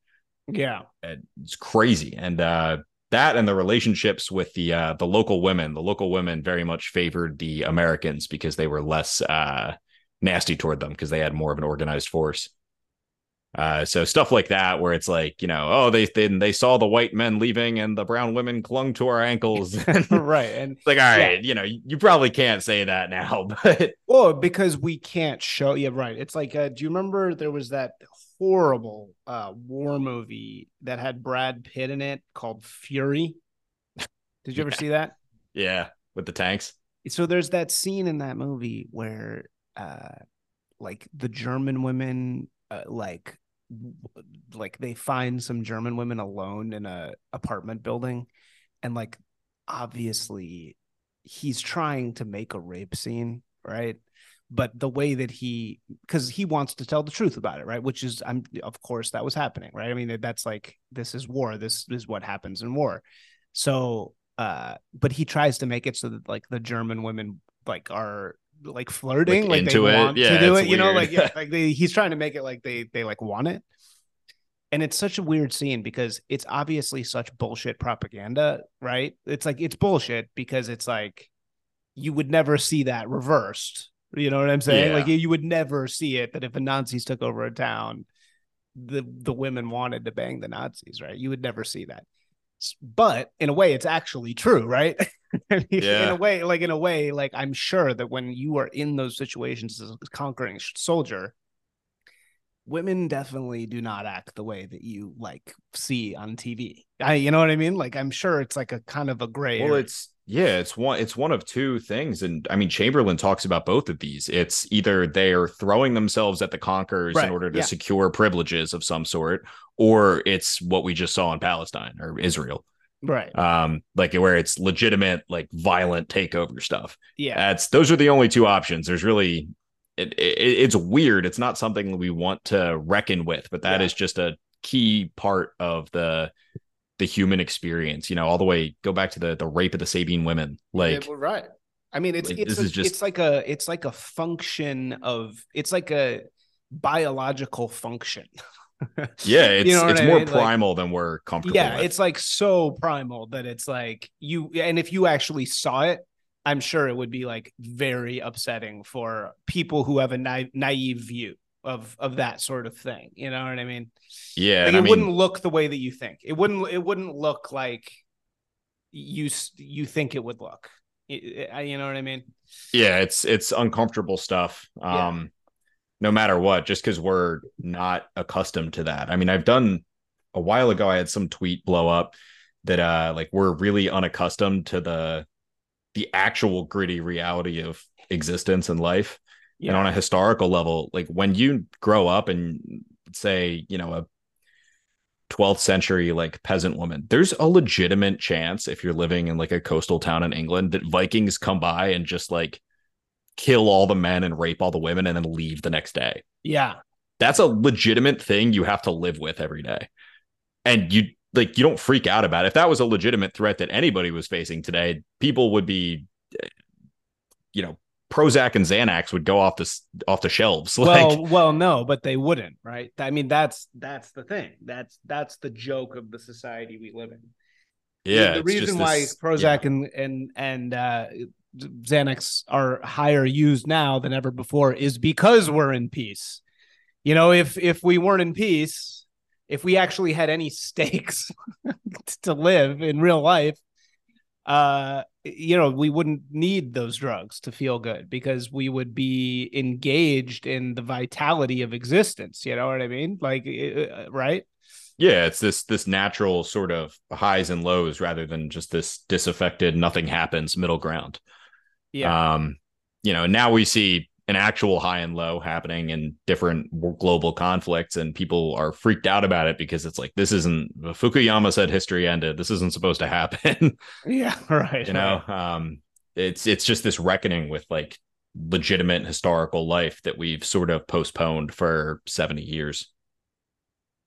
yeah. And it's crazy. And uh, that and the relationships with the uh, the local women, the local women very much favored the Americans because they were less uh, nasty toward them because they had more of an organized force. Uh, so stuff like that, where it's like, you know, oh, they they they saw the white men leaving and the brown women clung to our ankles. *laughs* *laughs* right. And like, all right, you know, you probably can't say that now, *laughs* but Well, because we can't show. Yeah, right. It's like, uh, do you remember there was that horrible uh, war movie that had Brad Pitt in it called Fury? Did you ever Yeah. see that? yeah, with the tanks. So there's that scene in that movie where, uh, like the German women, uh, like, like they find some German women alone in a apartment building, and like, obviously, he's trying to make a rape scene, right? But the way that he, because he wants to tell the truth about it, right? Which is, I'm, of course, that was happening, right? I mean, that's like, this is war. This is what happens in war. So, uh, but he tries to make it so that like the German women like are like flirting, Like, like, they it. want Yeah, to do it, you know, like yeah, *laughs* like they, he's trying to make it like they they like want it. And it's such a weird scene because it's obviously such bullshit propaganda, right? It's like it's bullshit because it's like you would never see that reversed. You know what I'm saying? Yeah. Like you would never see it that if the Nazis took over a town, the the women wanted to bang the Nazis, right? You would never see that. But in a way, it's actually true, right? *laughs* Mean, In a way, like in a way, like I'm sure that when you are in those situations as a conquering soldier, women definitely do not act the way that you like see on TV. I, you know what I mean? Like I'm sure it's like a kind of a gray. Well, area. it's yeah, it's one it's one of two things, and I mean Chamberlain talks about both of these. It's either they are throwing themselves at the conquerors Right, in order to yeah. secure privileges of some sort, or it's what we just saw in Palestine or Israel, right. um, like where it's legitimate, like violent takeover stuff. yeah. That's those are the only two options. There's really it, it, it's weird. It's not something we want to reckon with, but that Yeah. is just a key part of the the human experience. You know, all the way go back to the the rape of the Sabine women. Like, Yeah, right. I mean, it's like, it's a- just- it's like a it's like a function of it's like a biological function. *laughs* yeah, it's You know it's I more mean? Like- primal than we're comfortable. yeah, with. it's like so primal that it's like you and if you actually saw it, I'm sure it would be like very upsetting for people who have a na- naive view of of that sort of thing. You know what I mean? yeah. Like and it I mean, wouldn't look the way that you think. It wouldn't. It wouldn't look like you you think it would look. You know what I mean? yeah it's it's uncomfortable stuff Yeah. um no matter what just because we're not accustomed to that i mean i've done a while ago i had some tweet blow up that uh like we're really unaccustomed to the the actual gritty reality of existence and life and on a historical level like when you grow up and say you know a 12th century like peasant woman there's a legitimate chance if you're living in like a coastal town in england that vikings come by and just like kill all the men and rape all the women and then leave the next day. Yeah, that's a legitimate thing you have to live with every day. And you like you don't freak out about it. If that was a legitimate threat that anybody was facing today people would be eh, you know prozac and xanax would go off the off the shelves *laughs* like well, well, no, but they wouldn't, right? I mean, that's that's the thing. That's that's the joke of the society we live in. yeah the it's reason why this- Prozac and and and uh, Xanax are higher used now than ever before is because we're in peace. You know, if if we weren't in peace, if we actually had any *laughs* stakes *laughs* to live in real life, uh, you know, we wouldn't need those drugs to feel good because we would be engaged in the vitality of existence. You know what I mean? Like, uh, right? yeah it's this this natural sort of highs and lows rather than just this disaffected nothing happens middle ground Yeah. um you know now we see an actual high and low happening in different global conflicts and people are freaked out about it because it's like this isn't fukuyama said history ended this isn't supposed to happen *laughs* yeah. *laughs* Right. you know um it's it's just this reckoning with like legitimate historical life that we've sort of postponed for 70 years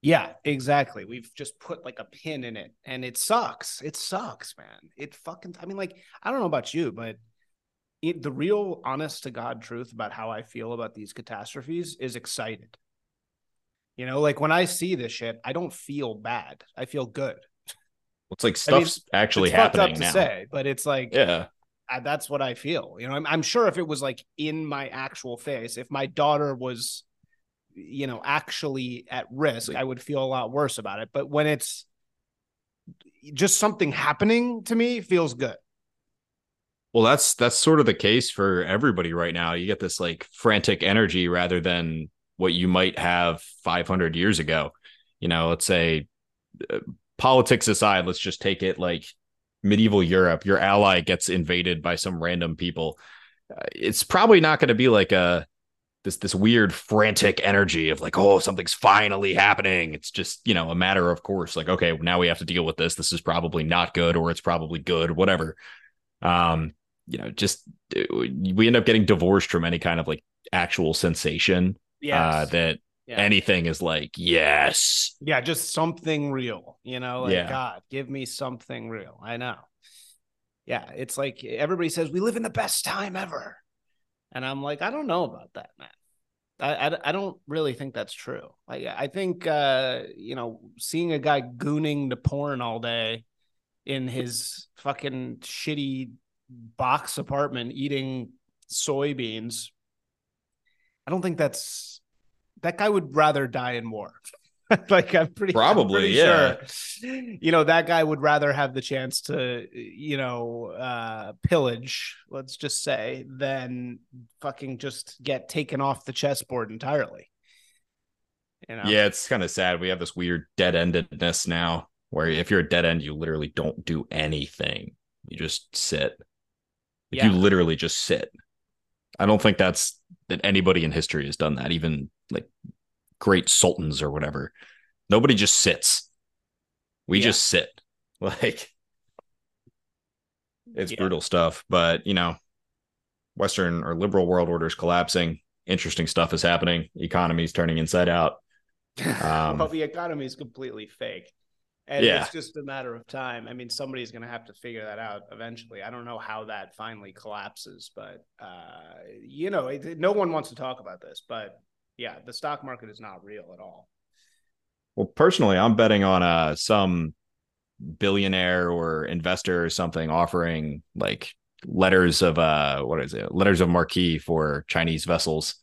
Yeah, exactly. We've just put like a pin in it and it sucks. It sucks, man. It fucking, I mean, like, I don't know about you, but it, the real honest to God truth about how I feel about these catastrophes is excited. You know, like when I see this shit, I don't feel bad. I feel good. it's like I mean, stuff's actually it's happening now say, but it's like, yeah I, that's what I feel. You know, I'm, I'm sure if it was like in my actual face, if my daughter was, you know, actually at risk, I would feel a lot worse about it. But when it's just something happening to me, feels good. Well, that's that's sort of the case for everybody right now. You get this like frantic energy rather than what you might have 500 years ago. You know, let's say uh, politics aside, let's just take it like medieval Europe. Your ally gets invaded by some random people. Uh, it's probably not going to be like a this this weird frantic energy of like oh something's finally happening. It's just you know a matter of course like okay now we have to deal with this. This is probably not good or it's probably good whatever. Um, you know, just uh, we end up getting divorced from any kind of like actual sensation. Uh, that Yeah. anything is like yes, yeah, just something real, you know, like Yeah. God, give me something real. I know. Yeah, it's like everybody says we live in the best time ever. And I'm like, I don't know about that, man. I, I, I don't really think that's true. Like, I think, uh, you know, seeing a guy gooning to porn all day in his fucking shitty box apartment eating soybeans, I don't think that's that guy would rather die in war. *laughs* like I'm pretty I'm Probably, pretty yeah. sure. You know, that guy would rather have the chance to, you know, uh pillage, let's just say, than fucking just get taken off the chessboard entirely. You know? yeah, it's kind of sad. We have this weird dead endedness now, where if you're a dead end, you literally don't do anything. You just sit. Like, Yeah. You literally just sit. I don't think that's that anybody in history has done that. Even like great sultans or whatever. Nobody just sits. We Yeah. just sit. *laughs* Like it's Yeah. brutal stuff. But you know, Western or liberal world order is collapsing. interesting stuff is happening. Economy's turning inside out. *laughs* Um, well, the economy is completely fake. And Yeah. it's just a matter of time. I mean, somebody's going to have to figure that out eventually. I don't know how that finally collapses, but uh, you know, it, no one wants to talk about this. But yeah, the stock market is not real at all. Well, personally, I'm betting on uh some billionaire or investor or something offering like letters of uh what is it? Letters of marque for Chinese vessels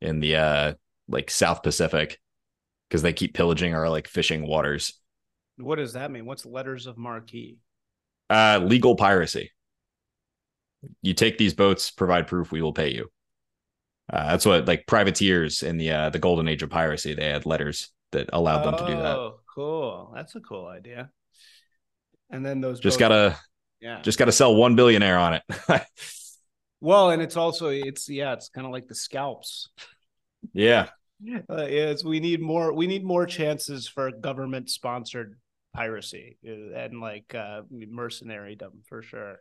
in the uh like South Pacific because they keep pillaging our like fishing waters. What does that mean? What's letters of marque? Uh legal piracy. You take these boats, provide proof, we will pay you. Uh, that's what like privateers in the uh the golden age of piracy, they had letters that allowed them to do that. Oh, cool. That's a cool idea. And then those Just boats- gotta yeah. just gotta sell one billionaire on it. *laughs* well, and it's also it's yeah, it's kind of like the scalps. yeah. *laughs* Uh, yes, we need more. We need more chances for government sponsored piracy uh, and like uh, mercenarydom for sure.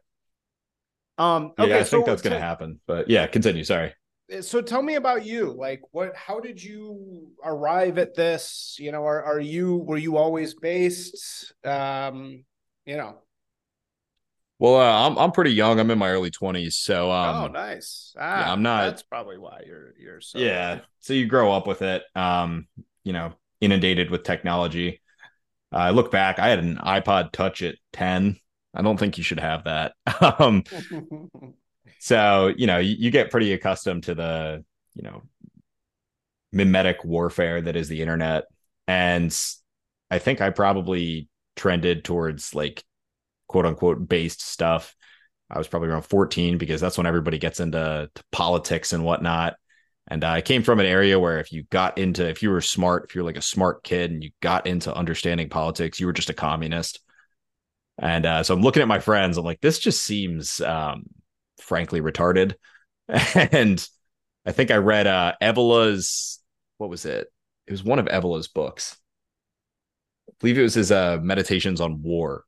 Um. Yeah, Okay, I think so that's going to happen. But yeah, continue. Sorry. So tell me about you. Like, what? How did you arrive at this? You know, are are you were you always based? Um. You know. Well, uh, I'm I'm pretty young. I'm in my early 20s, so um, oh, nice. Ah, I'm not- That's probably why you're you're so. yeah. So you grow up with it. Um, you know, inundated with technology. Uh, I look back. I had an iPod Touch at 10. I don't think you should have that. *laughs* um, so you know, you, you get pretty accustomed to the you know memetic warfare that is the internet, and I think I probably trended towards like quote unquote based stuff. I was probably around 14 because that's when everybody gets into to politics and whatnot. And I came from an area where if you got into, if you were smart, if you're like a smart kid and you got into understanding politics, you were just a communist. And uh, so I'm looking at my friends. I'm like, this just seems, um, frankly, retarded. *laughs* and I think I read uh, Evola's, what was it? It was one of Evola's books. I believe it was his uh, meditations on war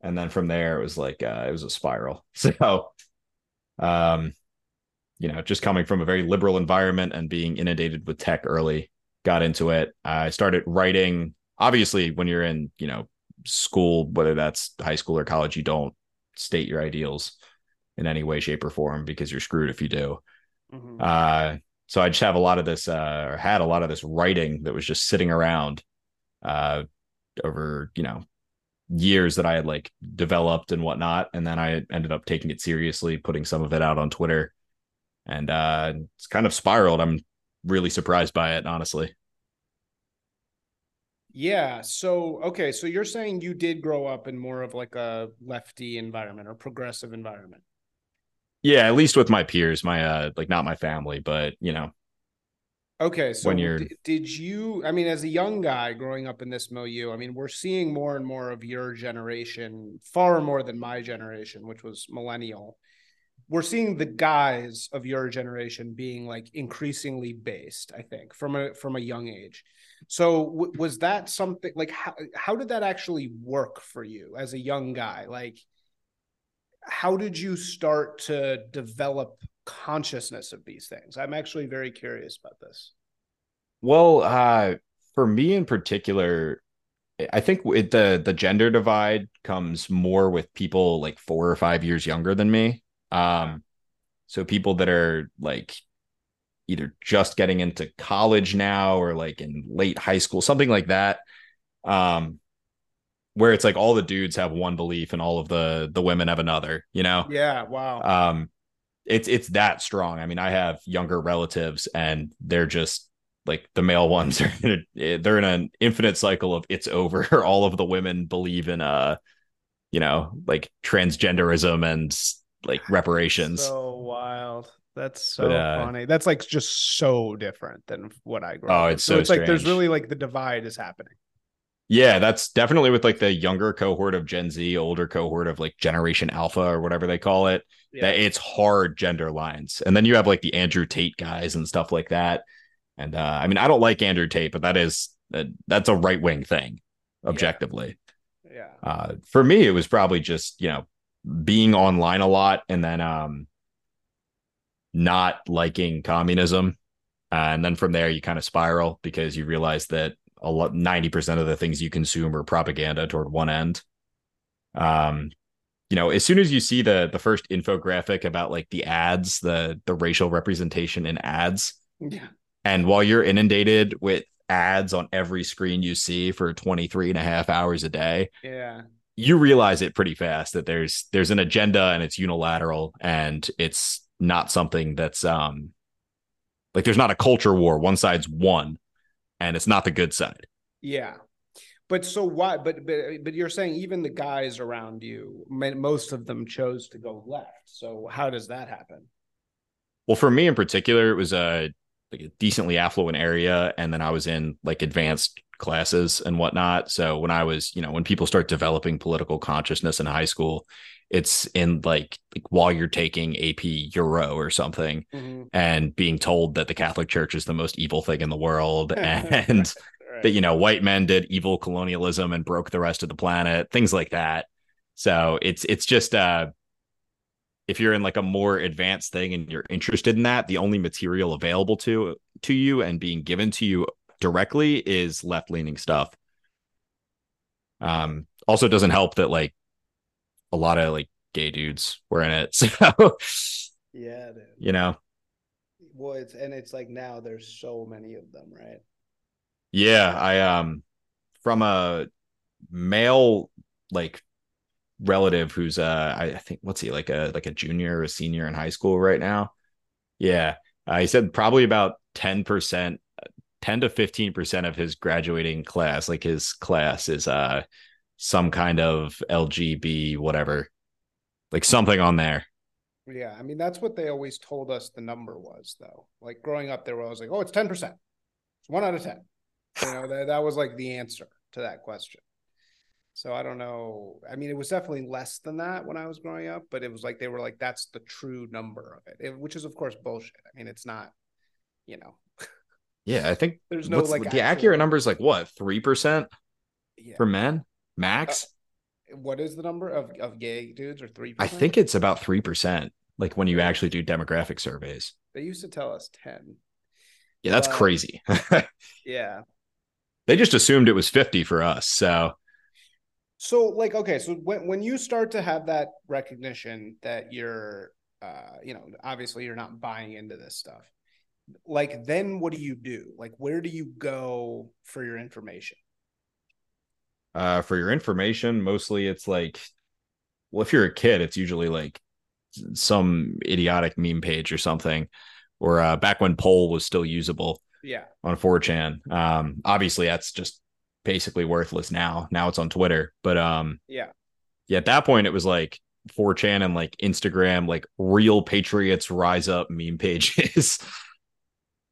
and then from there it was like uh, it was a spiral *laughs* so um you know just coming from a very liberal environment and being inundated with tech early got into it i started writing obviously when you're in you know school whether that's high school or college you don't state your ideals in any way shape or form because you're screwed if you do Mhm. uh so i just have a lot of this uh or had a lot of this writing that was just sitting around uh over you know years that I had like developed and whatnot. And then I ended up taking it seriously, putting some of it out on Twitter. And uh it's kind of spiraled. I'm really surprised by it, honestly. Yeah. So, okay. So you're saying you did grow up in more of like a lefty environment or progressive environment. Yeah, at least with my peers, my uh like not my family, but you know, Okay. So When you're- d- did you, I mean, as a young guy growing up in this milieu, I mean, we're seeing more and more of your generation, far more than my generation, which was millennial. We're seeing the guys of your generation being like increasingly based, I think, from a from a young age. So w- was that something like how how did that actually work for you as a young guy? Like how did you start to develop consciousness of these things? I'm actually very curious about this. Well, uh, for me in particular, I think it, the the gender divide comes more with people like four or five years younger than me. Um, so people that are like either just getting into college now or like in late high school, something like that. Um, where it's like all the dudes have one belief and all of the the women have another, you know? Yeah, wow. um it's it's that strong i mean i have younger relatives and they're just like the male *laughs* ones are in a, they're in an infinite cycle of it's over *laughs* all of the women believe in uh you know like transgenderism and like reparations So wild. That's so But, uh, funny. That's like just so different than what I grew Oh, up. it's so it's like there's really like the divide is happening. yeah that's definitely with like the younger cohort of gen z older cohort of like generation alpha or whatever they call it that it's hard gender lines. And then you have like the Andrew Tate guys and stuff like that. And uh, I mean, I don't like Andrew Tate, but that is uh, that's a right wing thing, objectively. yeah. Uh, for me, it was probably just you know being online a lot, and then um, not liking communism. Uh, and then from there, you kind of spiral because you realize that a lot, 90% of the things you consume are propaganda toward one end. Um, you know, as soon as you see the the first infographic about like the ads, the the racial representation in ads, Yeah. and while you're inundated with ads on every screen you see for 23 and a half hours a day, Yeah. You realize it pretty fast that there's there's an agenda and it's unilateral and it's not something that's um like there's not a culture war one side's won and it's not the good side Yeah. But so why? But but but you're saying even the guys around you, most of them chose to go left. So how does that happen? well for me in particular it was a like a decently affluent area and then i was in like advanced classes and whatnot so when i was you know when people start developing political consciousness in high school it's in like, like while you're taking ap euro or something and being told that the Catholic Church is the most evil thing in the world *laughs* and Right. that you know white men did evil colonialism and broke the rest of the planet, things like that. So it's it's just uh if you're in like a more advanced thing and you're interested in that, the only material available to to you and being given to you directly is left-leaning stuff. Um also it doesn't help that like a lot of like gay dudes were in it. *laughs* So yeah, dude. you know, Well, it's and it's like now there's so many of them, right? Yeah, I um from a male like relative who's uh I I think what's he like a like a junior or a senior in high school right now. Yeah. Uh, he said probably about 10% 10 to 15% of his graduating class, like his class is uh some kind of LGB whatever. Like something on there. Yeah, I mean that's what they always told us the number was, though. Like growing up, they were always like, "Oh, it's ten percent. It's one out of ten. You know, that that was like the answer to that question. So I don't know. I mean, it was definitely less than that when I was growing up, but it was like they were like, "That's the true number of it," it which is of course bullshit. I mean, it's not. You know, Yeah, I think there's no like the accurate number is like what, 3% for men? Max? What is the number of of gay dudes or three? I think it's about 3%, like when you actually do demographic surveys. they used to tell us ten. Yeah, that's Wow. crazy. *laughs* Yeah. they just assumed it was 50 for us. So, So like okay, so when when you start to have that recognition that you're uh you know, obviously you're not buying into this stuff. Like then what do you do? Like where do you go for your information? uh, for your information, mostly it's like, well, if you're a kid, it's usually like some idiotic meme page or something, or uh, back when pol was still usable Yeah. on 4chan. Um, obviously, that's just basically worthless now. Now it's on Twitter, but um, Yeah. yeah, at that point it was like 4chan and like Instagram, like real patriots rise up meme pages. *laughs*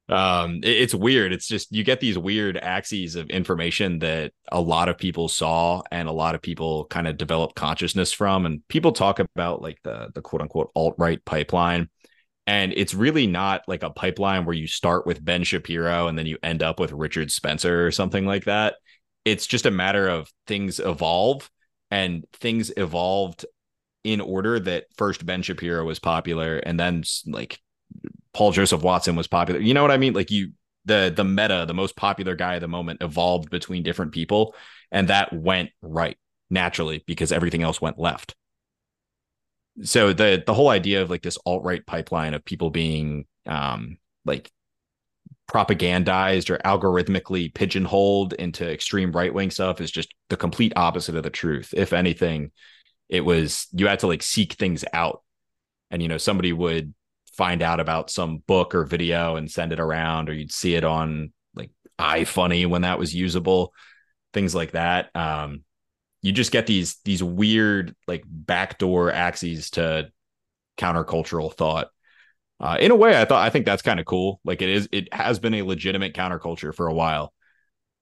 um, it- it's weird. It's just you get these weird axes of information that a lot of people saw and a lot of people kind of develop consciousness from. And people talk about like the the quote unquote alt right pipeline. And it's really not like a pipeline where you start with Ben Shapiro and then you end up with Richard Spencer or something like that. It's just a matter of things evolve and things evolved in order that first Ben Shapiro was popular and then like Paul Joseph Watson was popular. You know what I mean? Like you the the meta, the most popular guy at the moment evolved between different people and that went right naturally because everything else went left. So the the whole idea of like this alt-right pipeline of people being um like propagandized or algorithmically pigeonholed into extreme right-wing stuff is just the complete opposite of the truth. If anything, it was you had to like seek things out and you know somebody would find out about some book or video and send it around or you'd see it on like ifunny when that was usable things like that. Um you just get these these weird like backdoor axes to countercultural thought. Uh in a way i thought i think that's kind of cool. Like it is it has been a legitimate counterculture for a while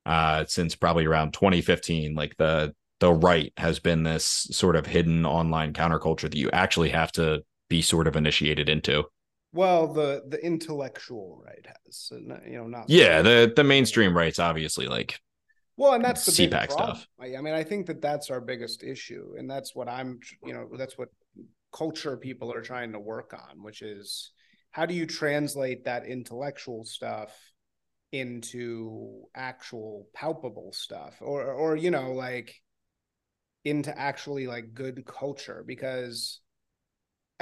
uh since probably around 2015 like the the right has been this sort of hidden online counterculture that you actually have to be sort of initiated into. Well, the the intellectual right has, you know, not Yeah, the the mainstream right's obviously like Well, and that's the big CPAC stuff. I I mean, I think that that's our biggest issue, and that's what I'm, you know, that's what culture people are trying to work on, which is how do you translate that intellectual stuff into actual palpable stuff or or you know like into actually like good culture because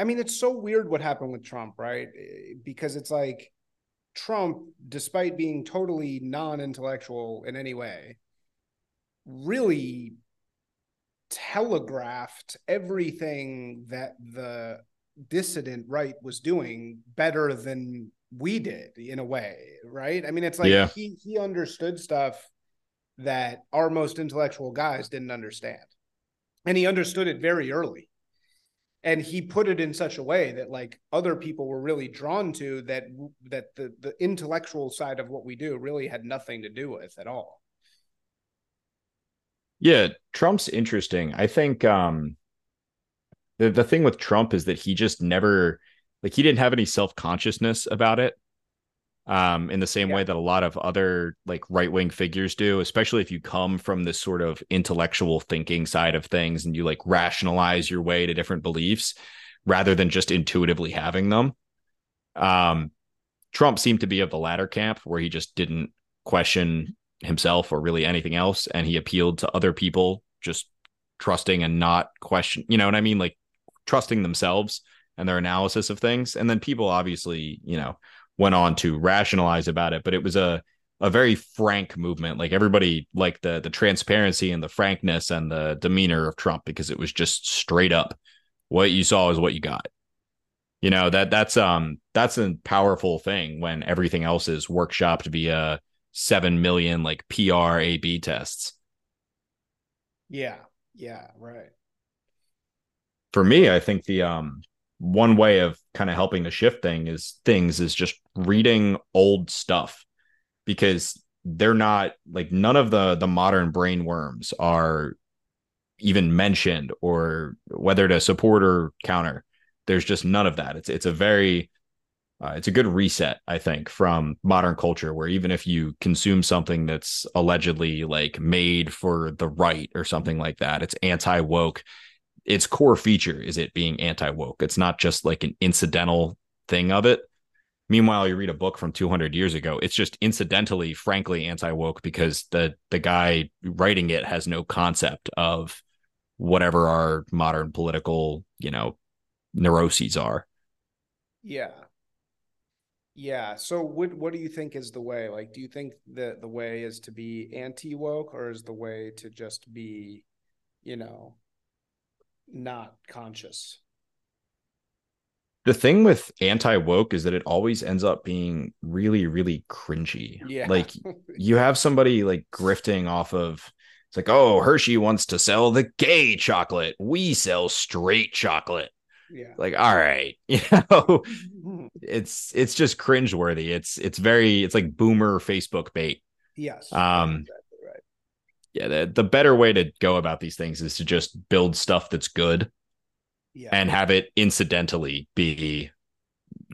I mean it's so weird what happened with Trump, right? Eh, because it's like Trump despite being totally non-intellectual in any way really telegraphed everything that the dissident right was doing better than we did in a way, right? I mean, it's like yeah. he he understood stuff that our most intellectual guys didn't understand. And he understood it very early. And he put it in such a way that like other people were really drawn to that that the the intellectual side of what we do really had nothing to do with at all. Yeah, Trump's interesting. I think um the the thing with Trump is that he just never like he didn't have any self-consciousness about it um in the same yeah. way that a lot of other like right-wing figures do especially if you come from this sort of intellectual thinking side of things and you like rationalize your way to different beliefs rather than just intuitively having them um Trump seemed to be of the latter camp where he just didn't question himself or really anything else and he appealed to other people just trusting and not question you know what i mean like trusting themselves and their analysis of things. And then people obviously, you know, went on to rationalize about it, but it was a a very frank movement. Like everybody liked the the transparency and the frankness and the demeanor of Trump because it was just straight up. What you saw is what you got. You know, that that's um that's a powerful thing when everything else is workshopped via seven million like PR A B tests. Yeah. Yeah, right. For me, I think the um one way of kind of helping to shift thing is things is just reading old stuff because they're not like none of the the modern brain worms are even mentioned or whether to support or counter. There's just none of that. It's it's a very uh, it's a good reset i think from modern culture where even if you consume something that's allegedly like made for the right or something like that it's anti woke its core feature is it being anti woke. It's not just like an incidental thing of it. Meanwhile, you read a book from 200 years ago, it's just incidentally, frankly, anti woke because the the guy writing it has no concept of whatever our modern political, you know, neuroses are. Yeah. Yeah. So what what do you think is the way? Like, do you think that the way is to be anti woke or is the way to just be, you know, not conscious. The thing with anti woke is that it always ends up being really, really cringy. Yeah. Like *laughs* you have somebody like grifting off of it's like, oh, Hershey wants to sell the gay chocolate. We sell straight chocolate. Yeah. Like, all right. *laughs* You know, *laughs* it's it's just cringeworthy. It's it's very it's like boomer Facebook bait. Yes. Um yeah, the, the better way to go about these things is to just build stuff that's good yeah. and have it incidentally be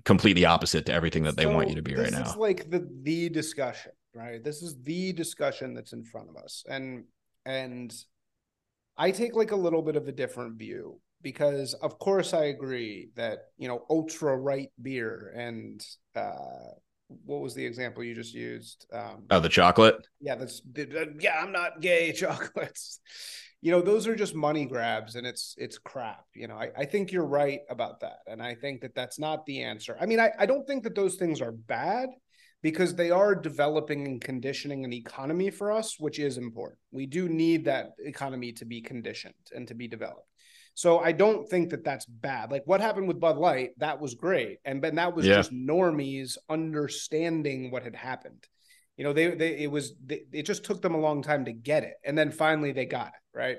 completely opposite to everything that they want you to be right now. This is like the the discussion, right? This is the discussion that's in front of us. And and I take like a little bit of a different view because of course I agree that, you know, ultra right beer and uh what was the example you just used? Um, oh, the chocolate. Yeah, that's yeah. I'm not gay. *laughs* Chocolates. You know, those are just money grabs, and it's it's crap. You know, I, I think you're right about that, and I think that that's not the answer. I mean, I, I don't think that those things are bad because they are developing and conditioning an economy for us, which is important. We do need that economy to be conditioned and to be developed. So I don't think that that's bad. Like what happened with Bud Light, that was great, and then that was yeah. just normies understanding what had happened. You know, they they it was they, it just took them a long time to get it, and then finally they got it right.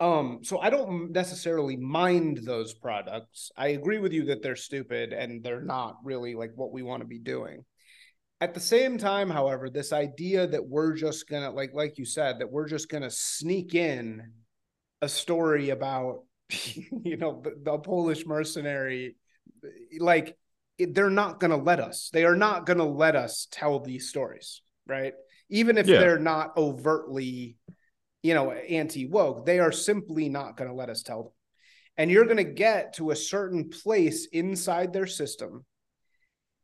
Um, so I don't necessarily mind those products. I agree with you that they're stupid and they're not really like what we want to be doing. At the same time, however, this idea that we're just gonna like like you said that we're just gonna sneak in a story about *laughs* you know the, the Polish mercenary. Like it, they're not going to let us. They are not going to let us tell these stories right? Even if yeah. they're not overtly you know anti woke they are simply not going to let us tell them. And you're going to get to a certain place inside their system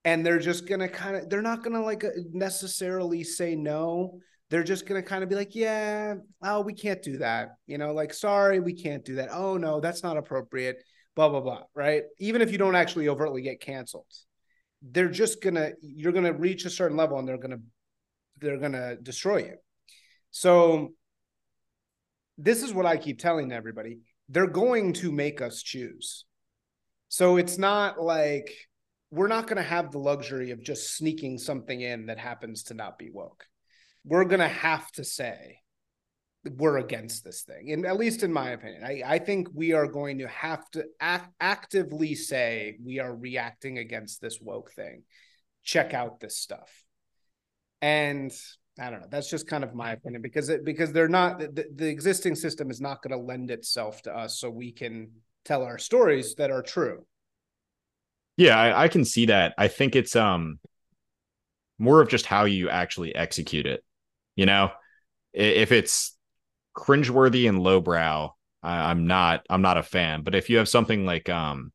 and they're just going to kind of they're not going to like necessarily say no they're just going to kind of be like yeah oh we can't do that you know like sorry we can't do that. Oh no that's not appropriate blah blah blah right? Even if you don't actually overtly get canceled they're just going to you're going to reach a certain level and they're going to they're going to destroy you. So this is what i keep telling everybody. They're going to make us choose. So it's not like we're not going to have the luxury of just sneaking something in that happens to not be woke. We're going to have to say we're against this thing. And at least in my opinion, I, I think we are going to have to act, actively say we are reacting against this woke thing. Check out this stuff. And I don't know. That's just kind of my opinion because it, because they're not the, the existing system is not going to lend itself to us so we can tell our stories that are true. Yeah, I, I can see that. I think it's um more of just how you actually execute it. You know, if it's cringeworthy and lowbrow, I, I'm not I'm not a fan. But if you have something like um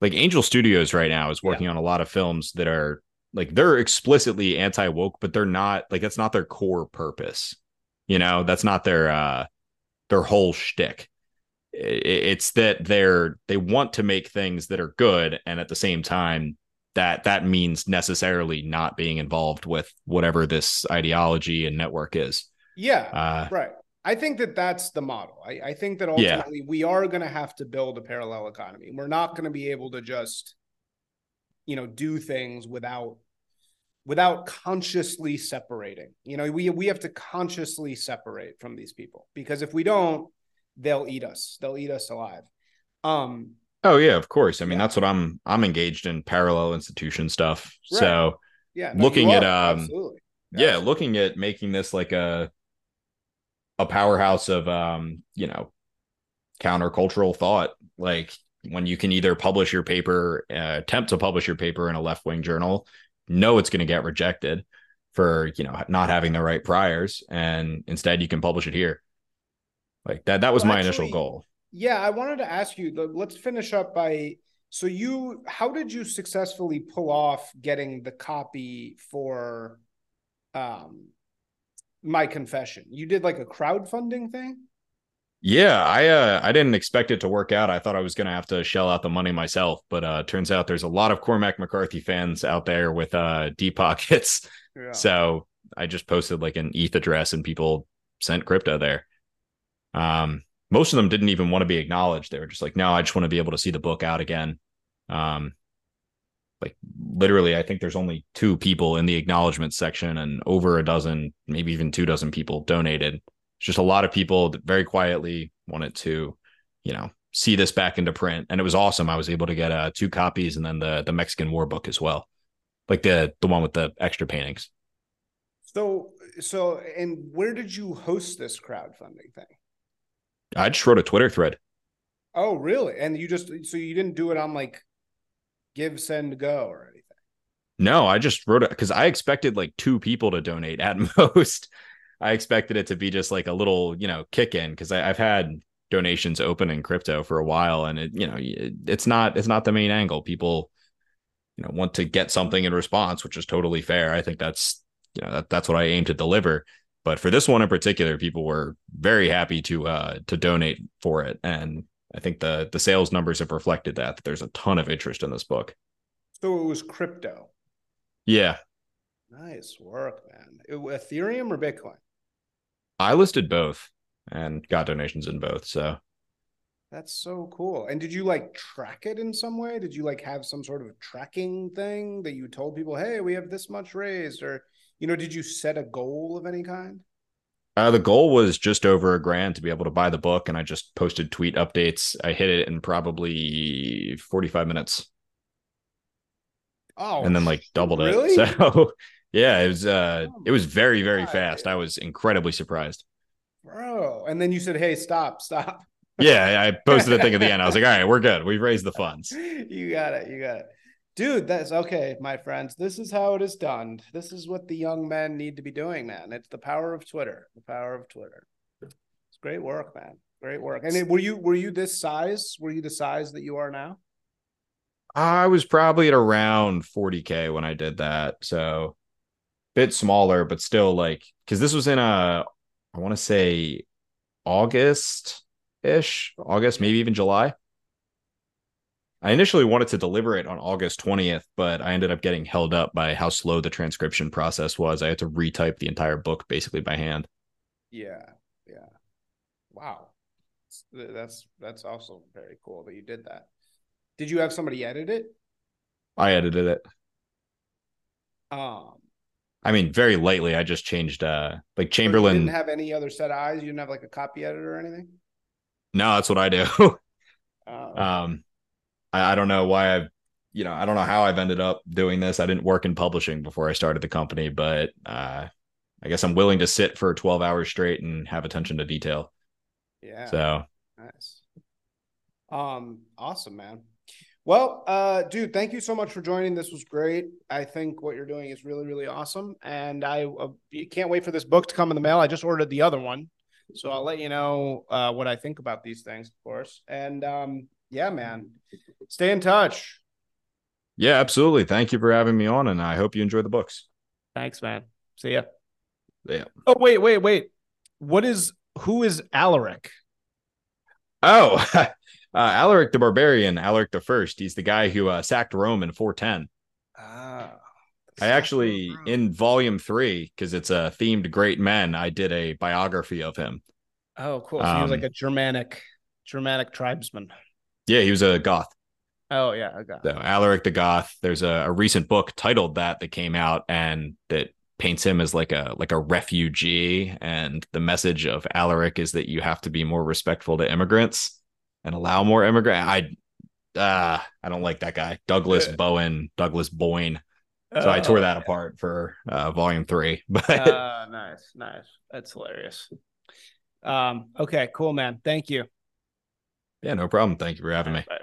like Angel Studios right now is working yeah. on a lot of films that are like they're explicitly anti woke, but they're not like that's not their core purpose. You know, that's not their uh their whole shtick it's that they're they want to make things that are good and at the same time that that means necessarily not being involved with whatever this ideology and network is yeah uh, right i think that that's the model i, I think that ultimately yeah. we are going to have to build a parallel economy we're not going to be able to just you know do things without without consciously separating you know we we have to consciously separate from these people because if we don't they'll eat us. They'll eat us alive. Um, oh yeah, of course. I mean, yeah. that's what I'm. I'm engaged in parallel institution stuff. Right. So yeah, no, looking at um, absolutely. Yeah. yeah, looking at making this like a a powerhouse of um, you know, countercultural thought. Like when you can either publish your paper, uh, attempt to publish your paper in a left wing journal, know it's going to get rejected for you know not having the right priors, and instead you can publish it here. Like that that was well, my actually, initial goal. Yeah, I wanted to ask you, let's finish up by so you how did you successfully pull off getting the copy for um my confession? You did like a crowdfunding thing? Yeah, I uh I didn't expect it to work out. I thought I was going to have to shell out the money myself, but uh turns out there's a lot of Cormac McCarthy fans out there with uh deep *laughs* pockets. Yeah. So I just posted like an ETH address and people sent crypto there. Um, most of them didn't even want to be acknowledged. They were just like, no, I just want to be able to see the book out again. Um, like literally, I think there's only two people in the acknowledgement section, and over a dozen, maybe even two dozen people donated. It's just a lot of people that very quietly wanted to, you know, see this back into print, and it was awesome. I was able to get uh, two copies, and then the the Mexican War book as well, like the the one with the extra paintings. So, so, and where did you host this crowdfunding thing? I just wrote a Twitter thread. Oh, really? And you just so you didn't do it on like GiveSendGo or anything? No, I just wrote it because I expected like two people to donate at *laughs* most. I expected it to be just like a little, you know, kick in because I've had donations open in crypto for a while, and it, you know, it, it's not it's not the main angle. People, you know, want to get something in response, which is totally fair. I think that's you know that, that's what I aim to deliver. But for this one in particular, people were very happy to uh, to donate for it, and I think the the sales numbers have reflected that, that there's a ton of interest in this book. So it was crypto. Yeah. Nice work, man. Ethereum or Bitcoin? I listed both and got donations in both. So that's so cool. And did you like track it in some way? Did you like have some sort of tracking thing that you told people, hey, we have this much raised? Or you know, did you set a goal of any kind? Uh, the goal was just over a grand to be able to buy the book, and I just posted tweet updates. I hit it in probably 45 minutes. Oh, and then like doubled really? it. *laughs* So yeah, it was uh oh, it was very, very God. fast. I was incredibly surprised. Bro. And then you said, Hey, stop, stop. yeah, I posted a thing at the end. I was like, *laughs* all right, we're good. We've raised the funds. You got it. You got it. Dude, that's okay, my friends. This is how it is done. This is what the young men need to be doing, man. It's the power of Twitter. The power of Twitter. It's great work, man. Great work. And then were you were you this size? Were you the size that you are now? I was probably at around 40k when I did that, so bit smaller, but still like because this was in a I want to say August ish, August maybe even July. I initially wanted to deliver it on August 20th, but I ended up getting held up by how slow the transcription process was. I had to retype the entire book basically by hand. Yeah, yeah. Wow, that's that's also very cool that you did that. Did you have somebody edit it? I edited it. Um, I mean, very lightly. I just changed, uh, like Chamberlain. didn't have any other set of eyes. You didn't have like a copy editor or anything. No, that's what I do. Oh. um, I, I don't know why I've, you know, I don't know how I've ended up doing this. I didn't work in publishing before I started the company, but uh, I guess I'm willing to sit for 12 hours straight and have attention to detail. yeah. So Nice. Um, awesome, man. Well, uh, dude, thank you so much for joining. This was great. I think what you're doing is really, really awesome, and I uh, can't wait for this book to come in the mail. I just ordered the other one, so I'll let you know uh, what I think about these things, of course. And um, yeah, man, stay in touch. yeah, absolutely. Thank you for having me on, and I hope you enjoy the books. Thanks, man. See ya. Yeah. Oh, wait, wait, wait. What is who is Alaric? Oh, *laughs* uh, Alaric the Barbarian, Alaric the First. He's the guy who uh, sacked Rome in 410. Ah, I actually, in volume three, because it's a themed great men, I did a biography of him. Oh, cool. So he was like Um, a Germanic, Germanic tribesman. Yeah, he was a Goth. Oh yeah, I got. So Alaric the Goth. There's a, a recent book titled that that came out and that paints him as like a like a refugee. And the message of Alaric is that you have to be more respectful to immigrants and allow more immigrant. I uh I don't like that guy. Douglas. *laughs* Bowen, Douglas Boin. So I tore that apart for uh, volume three. *laughs* But Uh, nice, nice. That's hilarious. Um. Okay. Cool, man. Thank you. Yeah, no problem. Thank you for having me. Bye.